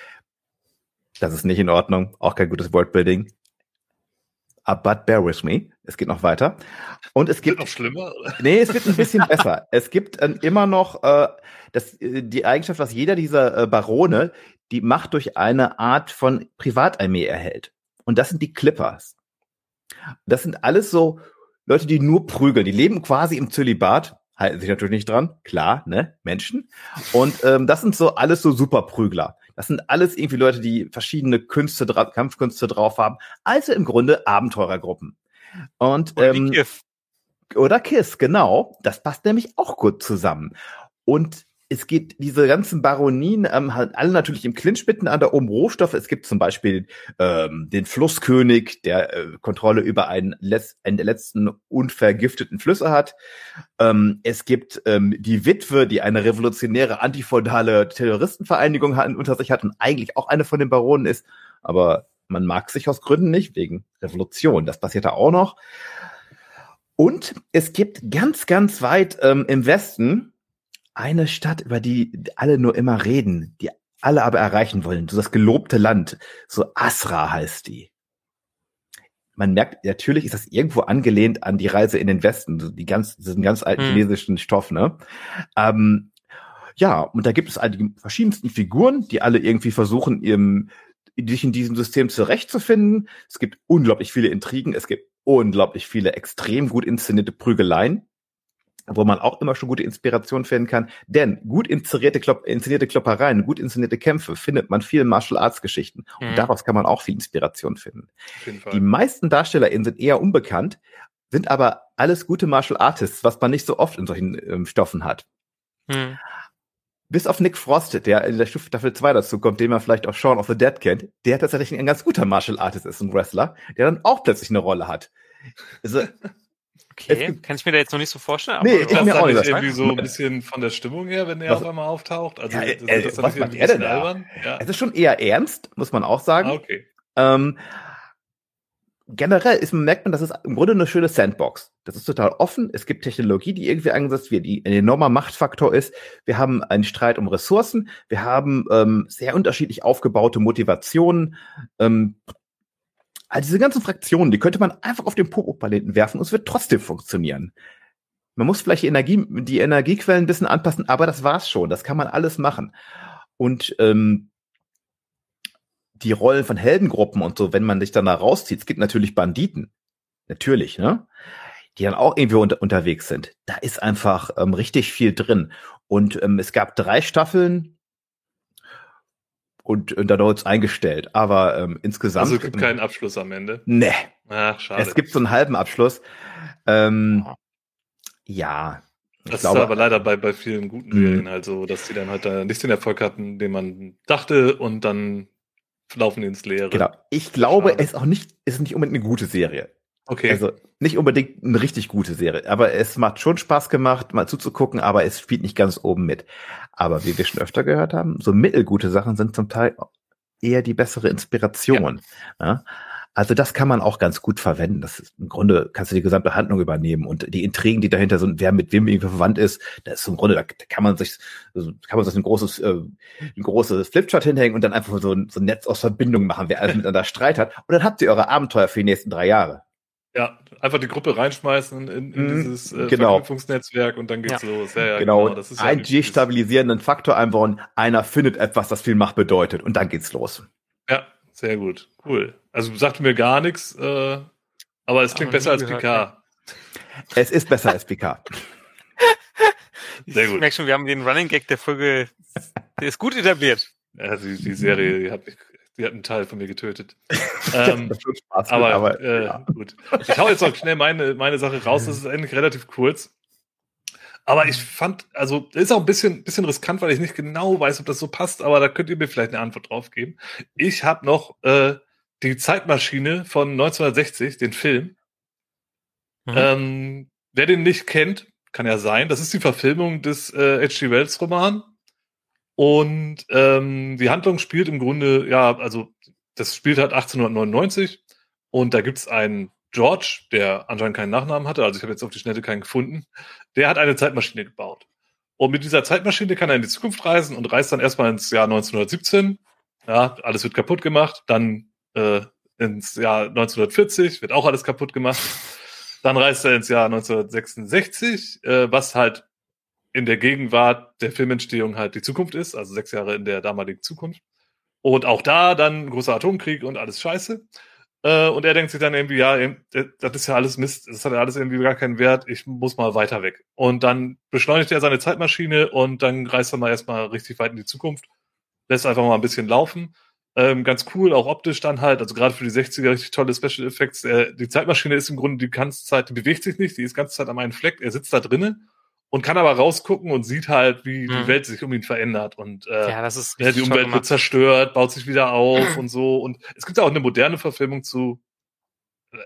Das ist nicht in Ordnung, auch kein gutes Worldbuilding. But bear with me. Es geht noch weiter. Und es gibt. Wird noch schlimmer? Nee, es wird ein bisschen besser. Es gibt äh, immer noch äh, das, äh, die Eigenschaft, dass jeder dieser äh, Barone die Macht durch eine Art von Privatarmee erhält. Und das sind die Clippers. Das sind alles so Leute, die nur prügeln. Die leben quasi im Zölibat, halten sich natürlich nicht dran, klar, ne, Menschen. Und ähm, das sind so alles so Superprügler. Das sind alles irgendwie Leute, die verschiedene Künste, Kampfkünste drauf haben. Also im Grunde Abenteurergruppen. Und, oder ähm, Kiss. Oder Kiss, genau. Das passt nämlich auch gut zusammen. Und es geht diese ganzen Baronien ähm, halt alle natürlich im Clinch miteinander um Rohstoffe. Es gibt zum Beispiel ähm, den Flusskönig, der äh, Kontrolle über einen, Letz-, einen der letzten unvergifteten Flüsse hat. Ähm, es gibt ähm, die Witwe, die eine revolutionäre antifeudale Terroristenvereinigung hat, unter sich hat und eigentlich auch eine von den Baronen ist. Aber man mag sich aus Gründen nicht, wegen Revolution. Das passiert da auch noch. Und es gibt ganz, ganz weit ähm, im Westen eine Stadt, über die alle nur immer reden, die alle aber erreichen wollen, so das gelobte Land, so Asra heißt die. Man merkt, natürlich ist das irgendwo angelehnt an die Reise in den Westen, so die ganz, diesen ganz alten hm. chinesischen Stoff, ne? Ähm, ja, und da gibt es all die verschiedensten Figuren, die alle irgendwie versuchen, ihrem, sich in diesem System zurechtzufinden. Es gibt unglaublich viele Intrigen, es gibt unglaublich viele extrem gut inszenierte Prügeleien wo man auch immer schon gute Inspiration finden kann. Denn gut inszenierte, Klopp, inszenierte Kloppereien, gut inszenierte Kämpfe findet man viel in Martial Arts Geschichten. Und mhm. daraus kann man auch viel Inspiration finden. Die meisten DarstellerInnen sind eher unbekannt, sind aber alles gute Martial Artists, was man nicht so oft in solchen ähm, Stoffen hat. Hm. Bis auf Nick Frost, der in der Staffel 2 dazu kommt, den man vielleicht auch Shaun of the Dead kennt, der tatsächlich ein ganz guter Martial Artist ist, ein Wrestler, der dann auch plötzlich eine Rolle hat. Also, okay, kann ich mir da jetzt noch nicht so vorstellen. Aber nee, ich mir auch nicht. irgendwie so ein bisschen von der Stimmung her, wenn er was, auf einmal auftaucht. Also, ja, das, das was macht er denn da? Ja. Es ist schon eher ernst, muss man auch sagen. Ah, okay. Ähm, generell ist, merkt man, das ist im Grunde eine schöne Sandbox. Das ist total offen. Es gibt Technologie, die irgendwie eingesetzt wird, die ein enormer Machtfaktor ist. Wir haben einen Streit um Ressourcen. Wir haben ähm, sehr unterschiedlich aufgebaute Motivationen. Ähm, also diese ganzen Fraktionen, die könnte man einfach auf den Popo-Planeten werfen und es wird trotzdem funktionieren. Man muss vielleicht die, Energie, die Energiequellen ein bisschen anpassen, aber das war's schon. Das kann man alles machen. Und ähm, die Rollen von Heldengruppen und so, wenn man sich dann da rauszieht, es gibt natürlich Banditen. Natürlich, ne? Die dann auch irgendwie unter, unterwegs sind. Da ist einfach ähm, richtig viel drin. Und ähm, es gab drei Staffeln und, und dann wurde es eingestellt. Aber ähm, insgesamt. Also es gibt keinen Abschluss am Ende. Nee. Ach, schade. Es gibt so einen halben Abschluss. Ähm, ja. Das glaube, ist aber leider bei, bei vielen guten Serien halt so, dass die dann halt da nicht den Erfolg hatten, den man dachte und dann laufen ins Leere. Genau. Ich glaube, Schade. es ist auch nicht, es ist nicht unbedingt eine gute Serie. Okay. Also nicht unbedingt eine richtig gute Serie, aber es macht schon Spaß gemacht, mal zuzugucken, aber es spielt nicht ganz oben mit. Aber wie wir schon öfter gehört haben, so mittelgute Sachen sind zum Teil eher die bessere Inspiration. Ja. Ja? Also das kann man auch ganz gut verwenden. Das ist, im Grunde kannst du die gesamte Handlung übernehmen und die Intrigen, die dahinter sind, wer mit wem irgendwie verwandt ist, das ist im Grunde, da kann man sich, also kann man sich ein großes, äh, ein großes Flipchart hinhängen und dann einfach so ein, so ein Netz aus Verbindungen machen, wer alles miteinander Streit hat. Und dann habt ihr eure Abenteuer für die nächsten drei Jahre. Ja, einfach die Gruppe reinschmeißen in, in mhm, dieses äh, genau. Verknüpfungsnetzwerk und dann geht's ja. los. Ja, ja, genau. genau. Das ist ja ein G-stabilisierenden Faktor einbauen, einer findet etwas, das viel Macht bedeutet und dann geht's los. Ja, sehr gut. Cool. Also sagt mir gar nichts, äh, aber es klingt aber besser als PK. Es ist besser als PK. Sehr gut. Ich merke schon, wir haben den Running Gag der Folge, der ist gut etabliert. Ja, die, die Serie die hat, mich, die hat einen Teil von mir getötet. ähm, Spaß aber, aber äh, ja. gut. Ich hau jetzt noch schnell meine, meine Sache raus. Das ist eigentlich relativ kurz. Aber ich fand, also ist auch ein bisschen, bisschen riskant, weil ich nicht genau weiß, ob das so passt, aber da könnt ihr mir vielleicht eine Antwort drauf geben. Ich habe noch äh, die Zeitmaschine von 1960, den Film. Mhm. Ähm, wer den nicht kennt, kann ja sein. Das ist die Verfilmung des äh, H.G. Wells Roman. Und ähm, die Handlung spielt im Grunde, ja, also das spielt halt 1899 und da gibt's einen George, der anscheinend keinen Nachnamen hatte, also ich habe jetzt auf die Schnelle keinen gefunden, der hat eine Zeitmaschine gebaut. Und mit dieser Zeitmaschine kann er in die Zukunft reisen und reist dann erstmal ins Jahr 1917. Ja, alles wird kaputt gemacht. Dann äh, ins Jahr 1940 wird auch alles kaputt gemacht. Dann reist er ins Jahr 1966, äh, was halt in der Gegenwart der Filmentstehung halt die Zukunft ist, also sechs Jahre in der damaligen Zukunft. Und auch da dann großer Atomkrieg und alles Scheiße. Äh, und er denkt sich dann irgendwie, ja, das ist ja alles Mist, das hat ja alles irgendwie gar keinen Wert, ich muss mal weiter weg. Und dann beschleunigt er seine Zeitmaschine und dann reist er mal erstmal richtig weit in die Zukunft, lässt einfach mal ein bisschen laufen. Ähm, ganz cool, auch optisch dann halt, also gerade für die 60er richtig tolle Special Effects. Äh, die Zeitmaschine ist im Grunde die ganze Zeit, die bewegt sich nicht, die ist ganze Zeit am einen Fleck, er sitzt da drinnen und kann aber rausgucken und sieht halt, wie hm. die Welt sich um ihn verändert und äh, ja, das ist ja, die Umwelt wird zerstört, baut sich wieder auf und so und es gibt auch eine moderne Verfilmung zu äh,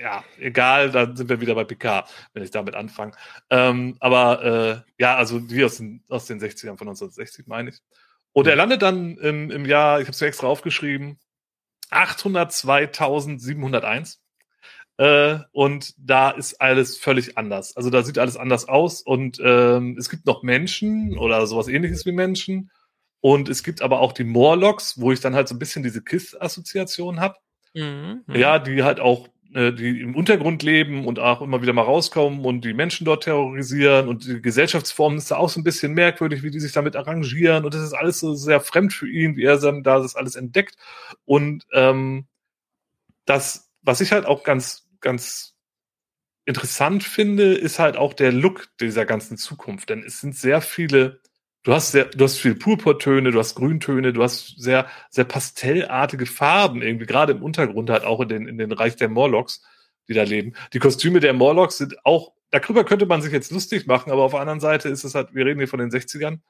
ja, egal, da sind wir wieder bei PK, wenn ich damit anfange. Ähm, aber äh, ja, also die aus den, aus den 60ern von 1960 meine ich. Und er landet dann im, im Jahr, ich habe es mir extra aufgeschrieben, 802.701. Äh, und da ist alles völlig anders. Also da sieht alles anders aus und ähm, es gibt noch Menschen oder sowas ähnliches wie Menschen. Und es gibt aber auch die Morlocks, wo ich dann halt so ein bisschen diese KISS-Assoziation habe. Mhm, ja, die halt auch, äh, die im Untergrund leben und auch immer wieder mal rauskommen und die Menschen dort terrorisieren und die Gesellschaftsform ist da auch so ein bisschen merkwürdig, wie die sich damit arrangieren und das ist alles so sehr fremd für ihn, wie er dann da das alles entdeckt. Und ähm, das, was ich halt auch ganz ganz interessant finde, ist halt auch der Look dieser ganzen Zukunft. Denn es sind sehr viele, du hast sehr, du hast viel Purpurtöne, du hast Grüntöne, du hast sehr, sehr pastellartige Farben irgendwie, gerade im Untergrund halt auch in den, in den Reich der Morlocks. die da leben. Die Kostüme der Morlocks sind auch, darüber könnte man sich jetzt lustig machen, aber auf der anderen Seite ist es halt, wir reden hier von den 60ern.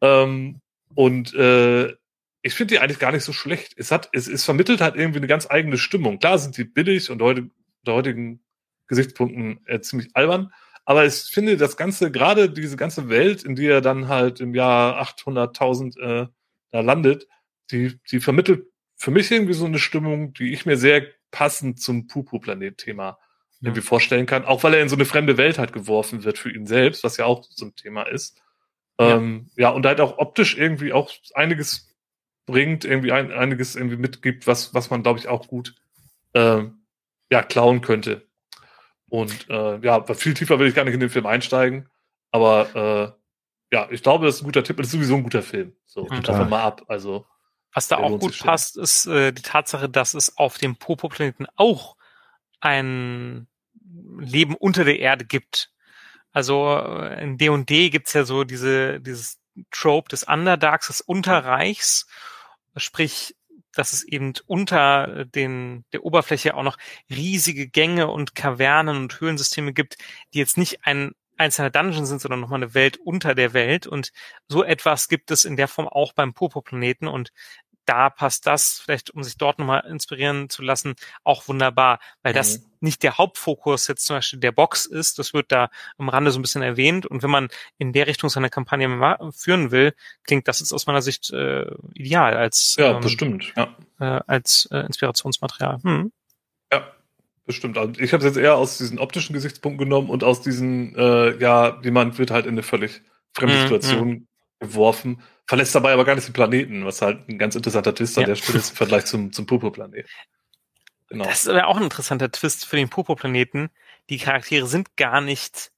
Ähm, und äh, ich finde die eigentlich gar nicht so schlecht. Es hat, es, es vermittelt halt irgendwie eine ganz eigene Stimmung. Klar sind die billig und heute, heutigen Gesichtspunkten äh, ziemlich albern, aber ich finde das ganze, gerade diese ganze Welt, in die er dann halt im Jahr 800.000 äh, da landet, die, die vermittelt für mich irgendwie so eine Stimmung, die ich mir sehr passend zum Pupu-Planet-Thema ja. irgendwie vorstellen kann. Auch weil er in so eine fremde Welt halt geworfen wird für ihn selbst, was ja auch so ein Thema ist. Ja, ähm, ja und halt auch optisch irgendwie auch einiges bringt, irgendwie ein, einiges irgendwie mitgibt, was, was man, glaube ich, auch gut ähm, ja, klauen könnte. Und äh, ja, viel tiefer will ich gar nicht in den Film einsteigen. Aber äh, ja, ich glaube, das ist ein guter Tipp. Das ist sowieso ein guter Film. So, mhm. davon mal ab. Also was da auch gut passt, ist äh, die Tatsache, dass es auf dem Popo-Planeten auch ein Leben unter der Erde gibt. Also äh, in D&D gibt's ja so diese dieses Trope des Underdarks, des Unterreichs, sprich dass es eben unter den, der Oberfläche auch noch riesige Gänge und Kavernen und Höhlensysteme gibt, die jetzt nicht ein einzelner Dungeon sind, sondern nochmal eine Welt unter der Welt. Und so etwas gibt es in der Form auch beim Popo-Planeten. Und da passt das, vielleicht um sich dort nochmal inspirieren zu lassen, auch wunderbar, weil mhm. das nicht der Hauptfokus jetzt zum Beispiel der Box ist, das wird da am Rande so ein bisschen erwähnt und wenn man in der Richtung seine Kampagne führen will, klingt das jetzt aus meiner Sicht äh, ideal als ja, ähm, bestimmt, ja. Äh, als äh, Inspirationsmaterial. Hm. Ja, bestimmt. Also ich habe es jetzt eher aus diesen optischen Gesichtspunkten genommen und aus diesen, äh, ja, jemand wird halt in eine völlig fremde mhm, Situation mhm. Geworfen verlässt dabei aber gar nicht den Planeten, was halt ein ganz interessanter Twist ja. an der Stelle ist im Vergleich zum, zum Popo-Planet. Genau. Das ist aber auch ein interessanter Twist für den Popo-Planeten. Die Charaktere sind gar nicht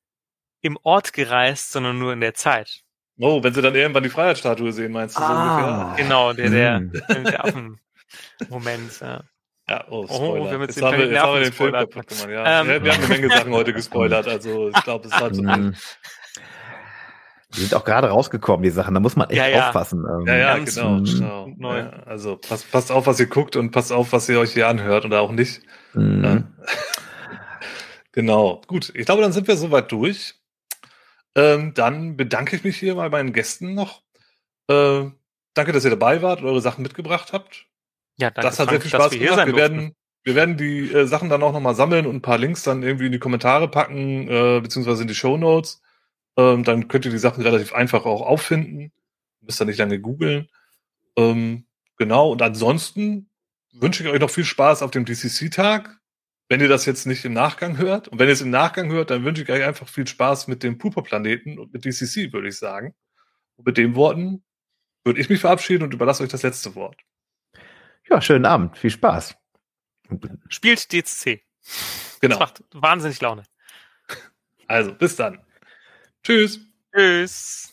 im Ort gereist, sondern nur in der Zeit. Oh, wenn sie dann irgendwann die Freiheitsstatue sehen, meinst du ah, so ungefähr? Genau, der, der, hm. der Affen-Moment, ja. Ja, oh, Spoiler. Oh, wir haben jetzt, jetzt, haben wir, jetzt haben wir den Film kaputt gemacht. Ja. Ähm. ja. wir haben eine Menge Sachen heute gespoilert, also ich glaube, es hat so hm. Die sind auch gerade rausgekommen, die Sachen. Da muss man echt ja, ja. aufpassen. Ähm. Ja, ja, genau. genau. Neu. Ja, also passt, passt auf, was ihr guckt und passt auf, was ihr euch hier anhört oder auch nicht. Mhm. genau. Gut, ich glaube, dann sind wir soweit durch. Ähm, dann bedanke ich mich hier bei meinen Gästen noch. Äh, danke, dass ihr dabei wart und eure Sachen mitgebracht habt. Ja, danke. Das hat sehr viel Spaß wir gemacht. Wir werden, wir werden die äh, Sachen dann auch nochmal sammeln und ein paar Links dann irgendwie in die Kommentare packen, äh, beziehungsweise in die Show Notes. Ähm, dann könnt ihr die Sachen relativ einfach auch auffinden. Müsst ihr nicht lange googeln. Ähm, genau. Und ansonsten wünsche ich euch noch viel Spaß auf dem DCC-Tag. Wenn ihr das jetzt nicht im Nachgang hört, und wenn ihr es im Nachgang hört, dann wünsche ich euch einfach viel Spaß mit dem Puper-Planeten und mit DCC, würde ich sagen. Und mit den Worten würde ich mich verabschieden und überlasse euch das letzte Wort. Ja, schönen Abend. Viel Spaß. Spielt DCC. Genau. Das macht wahnsinnig Laune. Also, bis dann. Tschüss. Tschüss.